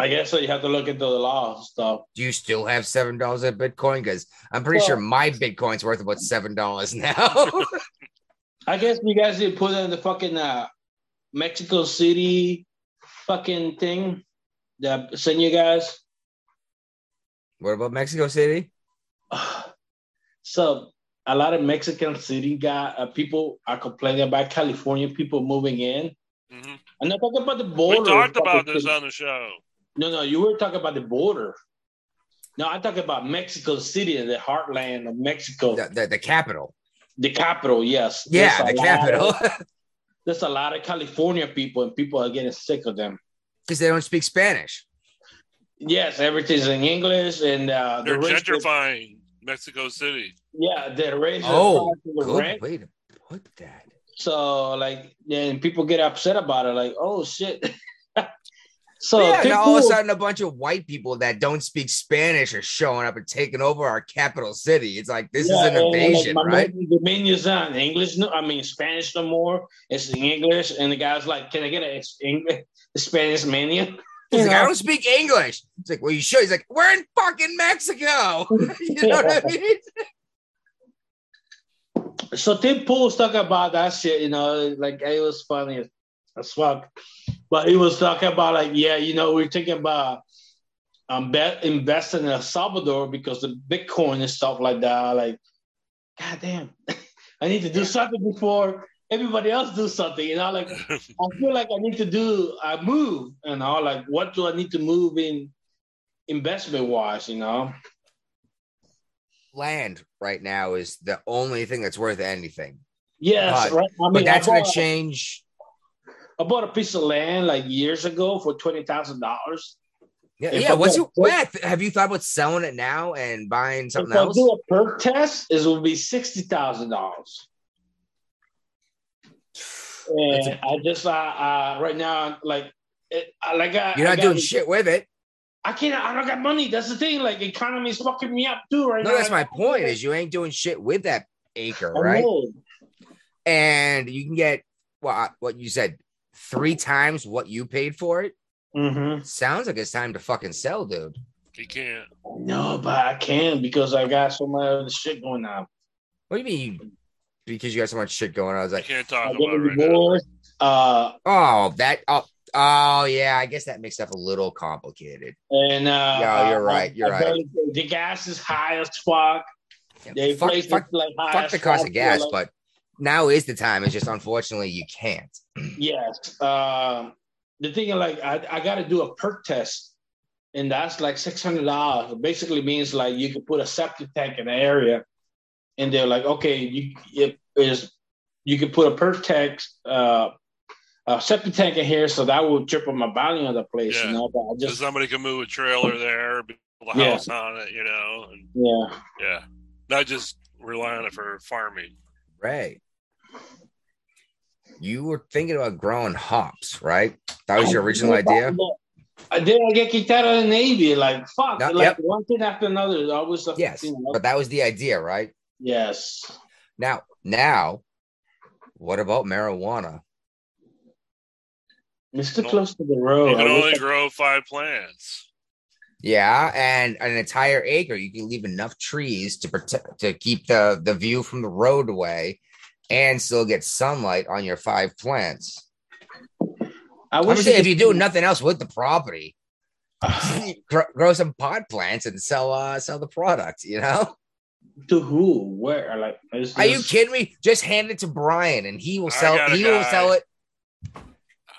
I guess so. You have to look into the law stuff. Do you still have seven dollars of Bitcoin? Because I'm pretty Well- sure my Bitcoin's worth about seven dollars now. I guess you guys did put in the fucking uh, Mexico City fucking thing that I sent you guys. what about Mexico City? So a lot of Mexican City guy uh, people are complaining about California people moving in. hmm I'm not talking about the border. We border. talked about this on the show. No, no, you were talking about the border. No, I'm talking about Mexico City, the heartland of Mexico, The, the, the capital. the capital. Yes. Yeah, There's the capital. of- there's a lot of California people, and people are getting sick of them. Because they don't speak Spanish. Yes, everything's in English, and uh, They're the gentrifying Mexico City. Yeah, the raise the Oh, price the Good rent. way to put that. So like, then people get upset about it. Like, oh shit. so yeah, people- now all of a sudden, a bunch of white people that don't speak Spanish are showing up and taking over our capital city. It's like this Yeah, is an and, like, invasion, my right? menu- the menu's not in English. No, I mean Spanish no more. It's in English, and the guy's like, "Can I get a English Spanish menu?" He's You like, I don't speak English. It's like, well, you should. He's like, we're in fucking Mexico. you know what I mean? So Tim Pool was talking about that shit. You know, like it was funny as, as fuck. But he was talking about like, yeah, you know, we're thinking about um bet investing in El Salvador because the Bitcoin and stuff like that. Like, god damn, I need to do something before everybody else do something. You know, like I feel like I need to do a move. You know, like what do I need to move in investment wise? You know. Land right now is the only thing that's worth anything. Yes, But- right. I mean, But that's I gonna change. I bought a piece of land like years ago for twenty thousand dollars. Yeah, If yeah. I What's your, a- Matt, have you thought about selling it now and buying something if else? I do a perc test, it will be sixty thousand dollars. That's And I just uh, uh right now like it, I- like I, You're not got- doing shit with it. I can't. I don't got money. That's the thing. Like economy's fucking me up too right now. No, that's my point. Is you ain't doing shit with that acre, I right? know. And you can get what what you said three times what you paid for it. Mhm. Sounds like it's time to fucking sell, dude. You can't. No, but I can because I got so much other shit going on. What do you mean? You, because you got so much shit going on. I was I like, can't talk Uh, about it right now. Uh, oh, that, oh, oh, yeah. I guess that makes stuff a little complicated. and uh, Yeah, you're uh, right, you're uh, right. The, the gas is high as fuck. They fuck, place fuck, it, like high fuck as the cost fuck, of gas, like- but now is the time. It's just unfortunately you can't. Yes. Um, the thing is, like, I, I got to do a perc test, and that's like six hundred dollars. Basically means like you can put a septic tank in the area, and they're like, okay, you it is you can put a perk tank, uh, a septic tank in here, so that will triple my value of the place. Yeah. You know, but I So just somebody can move a trailer there, build a Yeah. house on it, you know, and yeah. yeah, not just rely on it for farming. Right. You were thinking about growing hops, right? That was your original idea. I did. I get kicked out of the Navy. Like fuck, No, like yep. one thing after another. It's always a, Yes, you know, but that was the idea, right? Yes. Now, now, what about marijuana? Mr. No. Close to the road. You can only I- grow five plants. Yeah, and an entire acre, you can leave enough trees to protect to keep the the view from the roadway, and still get sunlight on your five plants. I I'm wish saying if you do nothing else with the property, grow, grow some pot plants and sell uh sell the product. You know? To who? Where? Like, is Are you kidding me? Just hand it to Brian, and he will sell. got a He will sell it.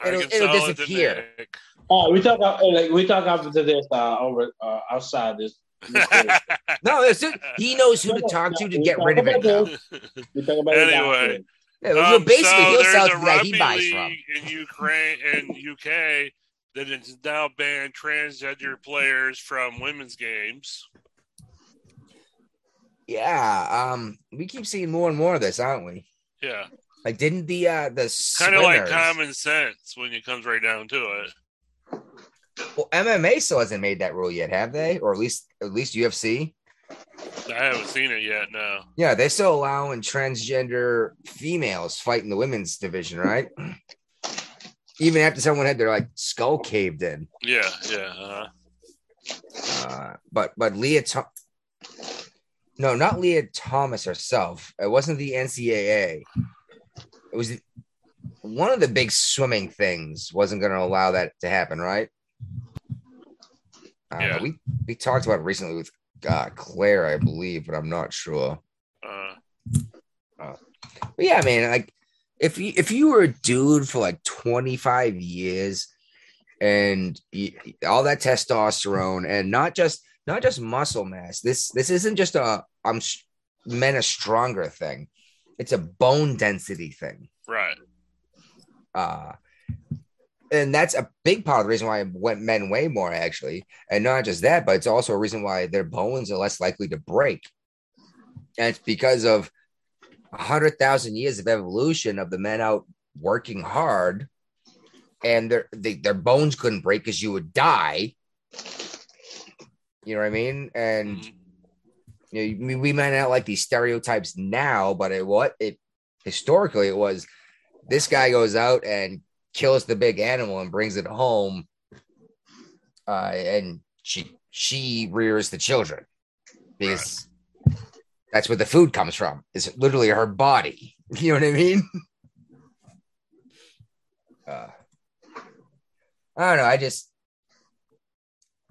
It'll- it'll sell disappear. Nick. Oh, we talk about like we talk after this uh, over uh, outside this. this. No, it's just, he knows who to talk to to get rid of it. Now. we talk about it Anyway. Yeah, well, Um, basically, so he'll there's sell to the guy he buys from. in Ukraine and UK that has now banned transgender players from women's games. Yeah, um, we keep seeing more and more of this, aren't we? Yeah, Like, didn't the uh the kind of like common sense when it comes right down to it. Well, MMA still hasn't made that rule yet, have they? Or at least at least UFC. I haven't seen it yet. No. Yeah, they're still allowing transgender females fighting the women's division, right? Even after someone had their like skull caved in. Yeah, yeah. Uh, Uh, but but Lia, no, not Lia Thomas herself. It wasn't the NCAA. It was one of the big swimming things. Wasn't going to allow that to happen, right? Don't. Yeah. we we talked about it recently with uh, Claire, I believe, but I'm not sure. uh, But yeah, man, like if you if you were a dude for like 25 years and you, all that testosterone and not just not just muscle mass. This this isn't just a I'm men are stronger thing. It's a bone density thing. right. Uh and that's a big part of the reason why went men weigh more actually. And not just that, but it's also a reason why their bones are less likely to break. And it's because of a hundred thousand years of evolution of the men out working hard, and their they, their bones couldn't break because you would die. You know what I mean? And Mhm. you know, we, might not like these stereotypes now, but it what it historically it was this guy goes out and kills the big animal and brings it home, uh, and she she rears the children because that's where the food comes from. It's literally her body. You know what I mean? Uh, I don't know. I just,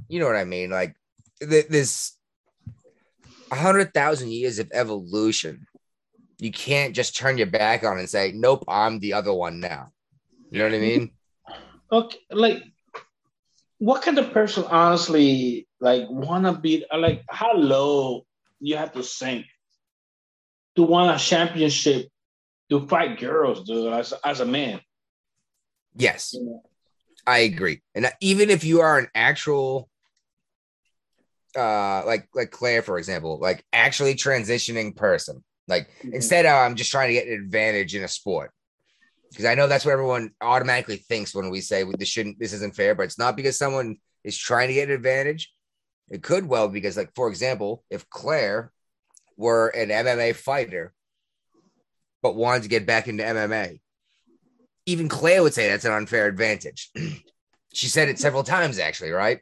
you know what I mean? Like th- this, a hundred thousand years of evolution. You can't just turn your back on and say, "Nope, I'm the other one now." You know what I mean? Okay, like what kind of person honestly like wanna be like how low you have to sink to win a championship to fight girls, dude, as, as a man. Yes, You know? I agree. And even if you are an actual, uh, like like Claire, for example, like actually transitioning person, like instead of I'm just trying to get an advantage in a sport. Because I know that's what everyone automatically thinks when we say this shouldn't, this isn't fair, but it's not because someone is trying to get an advantage. It could well because, like, for example, if Claire were an MMA fighter but wanted to get back into MMA, even Claire would say that's an unfair advantage. she said it several times, actually, right?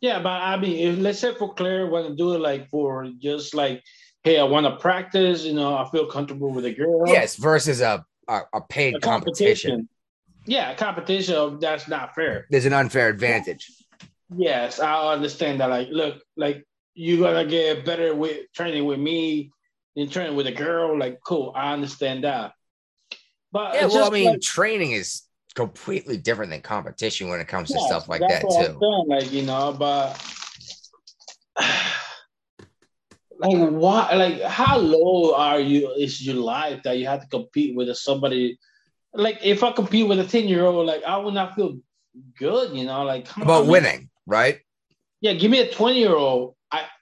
Yeah, but I mean, if let's say for Claire want to do it like for just like hey, I want to practice. You know, I feel comfortable with a girl. Yes, versus a a, a paid A competition. Yeah, competition. That's not fair. There's an unfair advantage. Yes, I understand that. Like, look, like you gotta get better with training with me than training with a girl. Like, cool, I understand that. But Yeah, well, I mean, like- training is completely different than competition when it comes to stuff like that too. saying, Like you know, but like why? Like how low are you? Is your life that you have to compete with somebody? Like if I compete with a ten year old, like I would not feel good. You know, like About on, man. winning, right? Yeah, give me a twenty year old.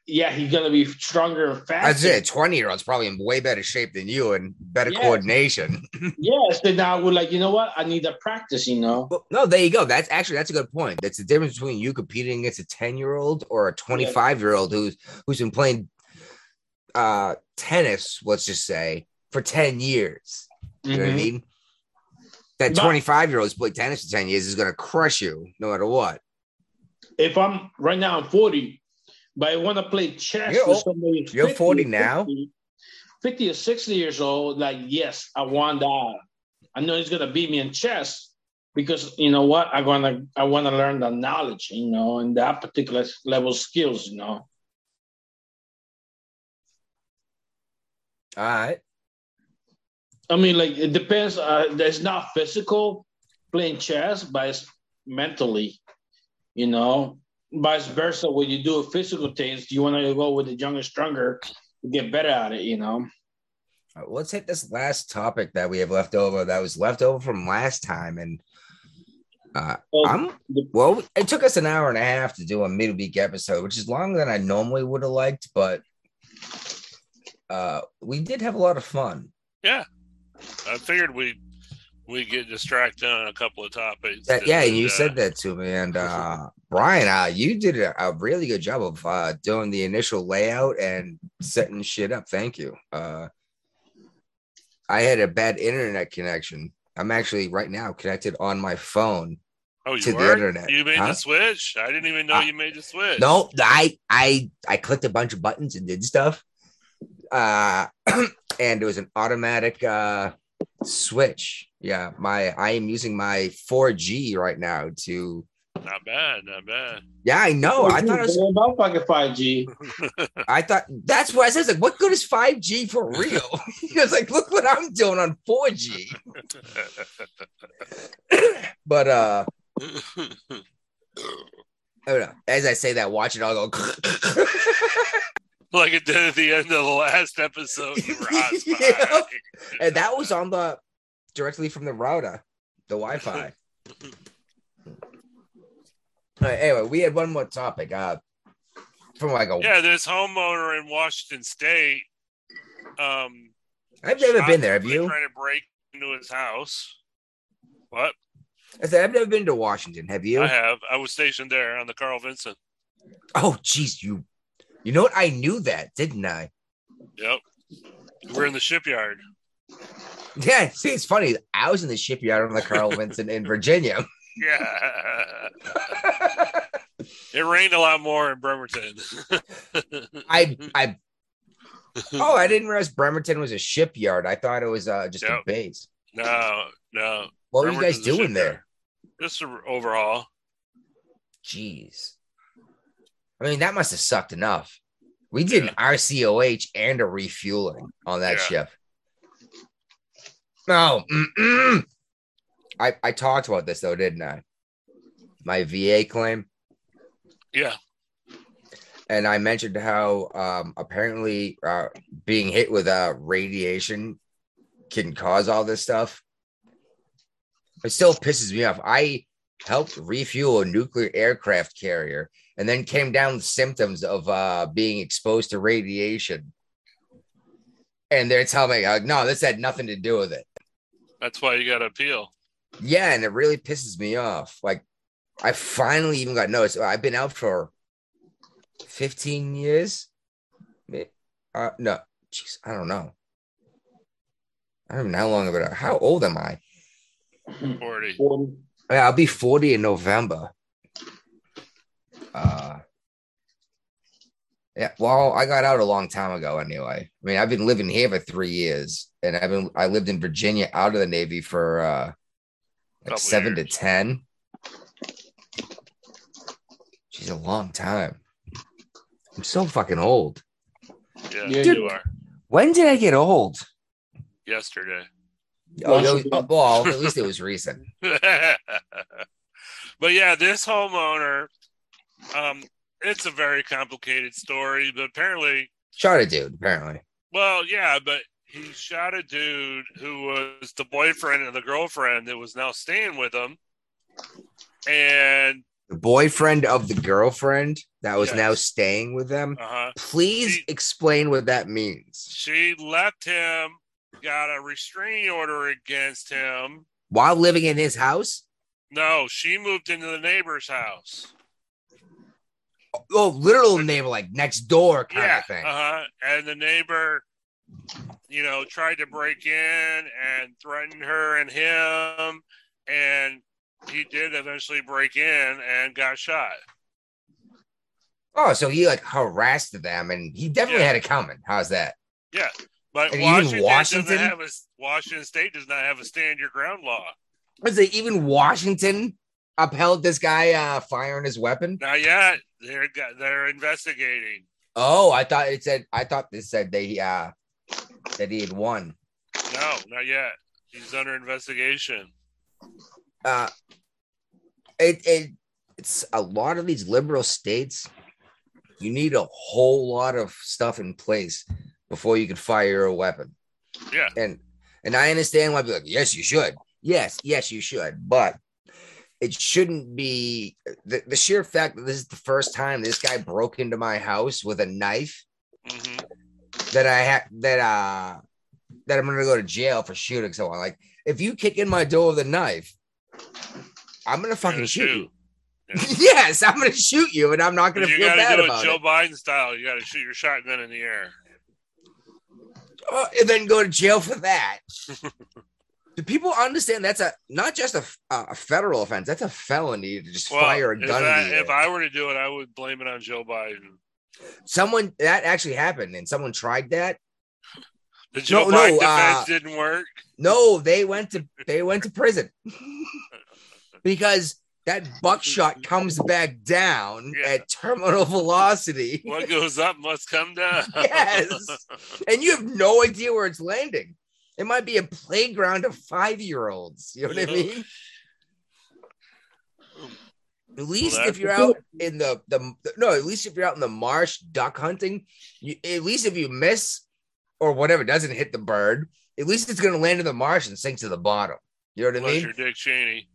I yeah, he's gonna be stronger and faster. That's it. 20 year old's probably in way better shape than you and better Yes. coordination. Yes, then I would like you know what? I need to practice. You know. Well, no, there you go. That's actually that's a good point. That's the difference between you competing against a 10 year old or a 25 year old who's who's been playing uh tennis, let's just say, for 10 years. You know what I Mhm. mean? That 25 year old's played tennis for 10 years is gonna crush you no matter what. If I'm right now, I'm forty, but I want to play chess You're with somebody. who's you're 40 now? 50, 50 or 60 years old, like, yes, I want that. I know he's gonna beat me in chess because you know what? I wanna I wanna learn the knowledge, you know, and that particular level skills, you know. All right. I mean, like it depends. Uh, it's not physical playing chess, but it's mentally, you know. Vice versa, when you do a physical things, you want to go with the younger, stronger to get better at it, you know. All right, let's hit this last topic that we have left over that was left over from last time. And uh, So, I'm well, it took us an hour and a half to do a midweek episode, which is longer than I normally would have liked, but uh, we did have a lot of fun. Yeah. I figured we we get distracted on a couple of topics. That, yeah, and you uh, said that to me. And uh, Brian, uh, you did a, a really good job of uh, doing the initial layout and setting shit up. Thank you. Uh, I had a bad internet connection. I'm actually right now connected on my phone. Oh, you to the internet, You made huh? the switch. I didn't even know Uh, you made the switch. No, I I I clicked a bunch of buttons and did stuff. Uh and it was an automatic uh switch. Yeah, my I am using my 4G right now to not bad, not bad. Yeah, I know. I thought it was about fucking five G. I thought that's what I said. Like, what good is 5G for real? he was like, look what I'm doing on 4G. but uh I don't know. As I say that, watch it all go. like it did at the end of the last episode. Yeah. and that was on the directly from the router, the Wi-Fi. All right, anyway, we had one more topic. Uh, from like a, Yeah, this homeowner in Washington State. Um, I've never been there. Have you? Trying to break into his house. What? I said I've never been to Washington. Have you? I have. I was stationed there on the Carl Vinson. Oh, geez, you. You know what? I knew that, didn't I? Yep. We're in the shipyard. Yeah. See, it's funny. I was in the shipyard on the Carl Vinson in Virginia. Yeah. it rained a lot more in Bremerton. I, I. Oh, I didn't realize Bremerton was a shipyard. I thought it was uh, just a base. no, no. What were you guys doing there? Just a overhaul. Jeez. I mean, that must have sucked enough. We did an RCOH and a refueling on that Yeah. ship. No. mm-mm. I, I talked about this though, didn't I? My VA claim. Yeah. And I mentioned how um, apparently uh, being hit with uh, radiation can cause all this stuff. It still pisses me off. I helped refuel a nuclear aircraft carrier and then came down with symptoms of uh, being exposed to radiation. And they're telling me, no, this had nothing to do with it. That's why you got to appeal. Yeah, and it really pisses me off. Like, I finally even got noticed. I've been out for 15 years. Uh, no, jeez, I don't know. I don't even know how long I've been out. How old am I? 40. Yeah, I'll be 40 in November. Uh, Yeah, well, I got out a long time ago anyway. I mean, I've been living here for three years, and I've been I lived in Virginia out of the Navy for uh like Couple seven years. to ten. She's a long time. I'm so fucking old. Yeah, Yeah, you you- are. When did I get old? Yesterday. Oh, Well, no, oh, well, at least it was recent. but yeah, this homeowner, um, it's a very complicated story, but apparently, Shot a dude, apparently. well, yeah, but he shot a dude who was the boyfriend of the girlfriend that was now staying with him. And The boyfriend of the girlfriend that was Yes. now staying with them. uh-huh, Please She- explain what that means. she left him, got a restraining order against him. While living in his house? No, she moved into the neighbor's house. Oh, literal neighbor, like next door kind yeah, of thing. Uh-huh. And the neighbor, you know, tried to break in and threaten her and him, and he did eventually break in and got shot. Oh, so he like harassed them, and he definitely Yeah. had it coming. How's that? Yeah, but And Washington, Washington? doesn't have a Washington State does not have a stand your ground law. Was it even Washington upheld this guy uh firing his weapon? Not yet. They're they're investigating. Oh, I thought it said. I thought this said they uh that he had won. No, not yet. He's under investigation. uh it, it it's a lot of these liberal states you need a whole lot of stuff in place before you can fire a weapon Yeah. and and i understand why people are like yes you should yes yes you should but it shouldn't be the, the sheer fact that this is the first time this guy broke into my house with a knife hmm that i had that uh that i'm gonna go to jail for shooting someone like if you kick in my door with a knife i'm gonna fucking Gonna shoot you shoot. Yeah. yes, I'm gonna shoot you, and I'm not gonna You feel bad do it about Joe it. Biden style. You got to shoot your shotgun in the air. Oh, and then go to jail for that. Do people understand that's a not just a, a federal offense? That's a felony to just Well, fire a if, gun. I, the air. if I were to do it, I would blame it on Joe Biden. someone that actually happened, and someone tried that. The Joe No, no, Biden uh, defense didn't work. No, they went to they went to prison because that buckshot comes back down Yeah. at terminal velocity, What goes up must come down. Yes. and you have no idea where it's landing. It might be a playground of five year olds. You know what I mean? At least that- if you're out in the, the no, at least if you're out in the marsh duck hunting, you, at least if you miss or whatever doesn't hit the bird, at least it's gonna land in the marsh and sink to the bottom. You know what I mean? you're Dick Cheney.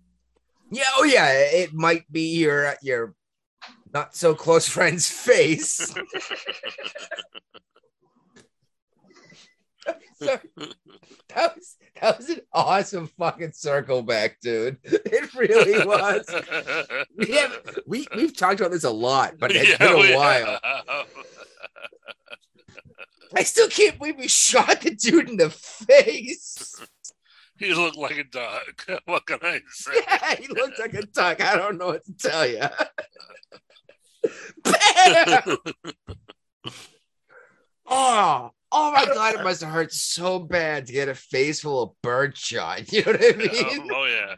Yeah, oh yeah, it might be your your not so close friend's face. So, that was that was an awesome fucking circle back, dude. It really was. We have we we've talked about this a lot, but it's Yeah, been a while. have. I still can't believe we shot the dude in the face. He looked like a dog. What can I say? Yeah, he looked like a duck. I don't know what to tell you. Oh, oh my god, it must have hurt so bad to get a face full of bird shot. You know what I oh, mean? oh yeah.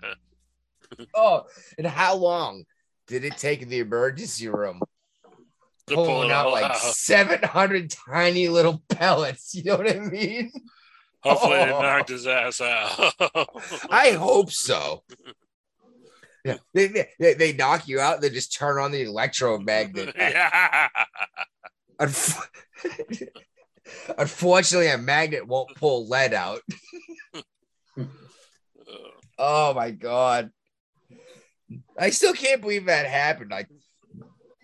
Oh, and how long did it take in the emergency room? To pull Pulling it out like out. 700 tiny little pellets. You know what I mean? Hopefully it Oh. knocked his ass out. I hope so. Yeah, they, they, they knock you out, they just turn on the electromagnet. yeah. Unf- Unfortunately, a magnet won't pull lead out. Oh my god. I still can't believe that happened. Like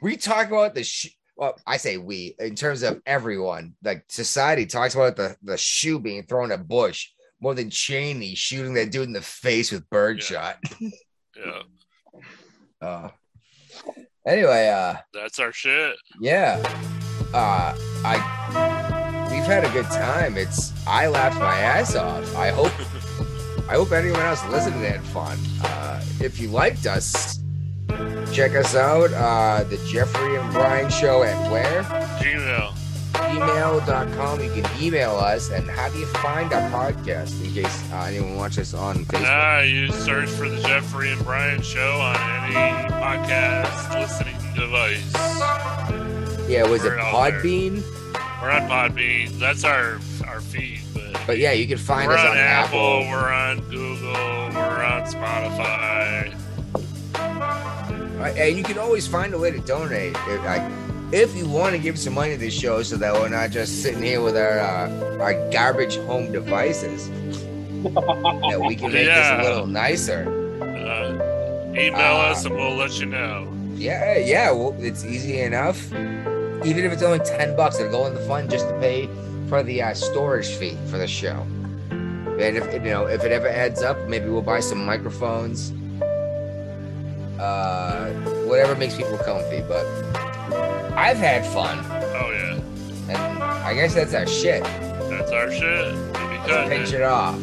we talk about the sh- well, I say we in terms of everyone. Like society talks about the, the shoe being thrown at Bush more than Cheney shooting that dude in the face with birdshot. Yeah. Uh, anyway, uh That's our shit. yeah. Uh I we've had a good time. It's I laughed my ass off. I hope I hope anyone else listening had fun. Uh if you liked us, Check us out, uh, the Jeffrey and Brian Show at where? Gmail. Gmail.com. You can email us. And how do you find our podcast in case uh, anyone watches on Facebook? Ah, you search for the Jeffrey and Brian Show on any podcast listening device. yeah, was it out there. We're on Podbean. That's our our feed, but But yeah, you can find we're us on on Apple, Apple. We're on Google. We're on Spotify. And you can always find a way to donate. If, like, if you want to give some money to the show so that we're not just sitting here with our uh, our garbage home devices, that we can make Yeah. this a little nicer. Uh, email Uh, us and we'll let you know. Yeah, yeah, well, it's easy enough. Even if it's only ten bucks, it'll go in the fund just to pay for the uh, storage fee for the show. And if you know, if it ever adds up, maybe we'll buy some microphones. Uh, whatever makes people comfy. But I've had fun, Oh yeah, and I guess that's our shit. that's our shit. Be Pinch it off.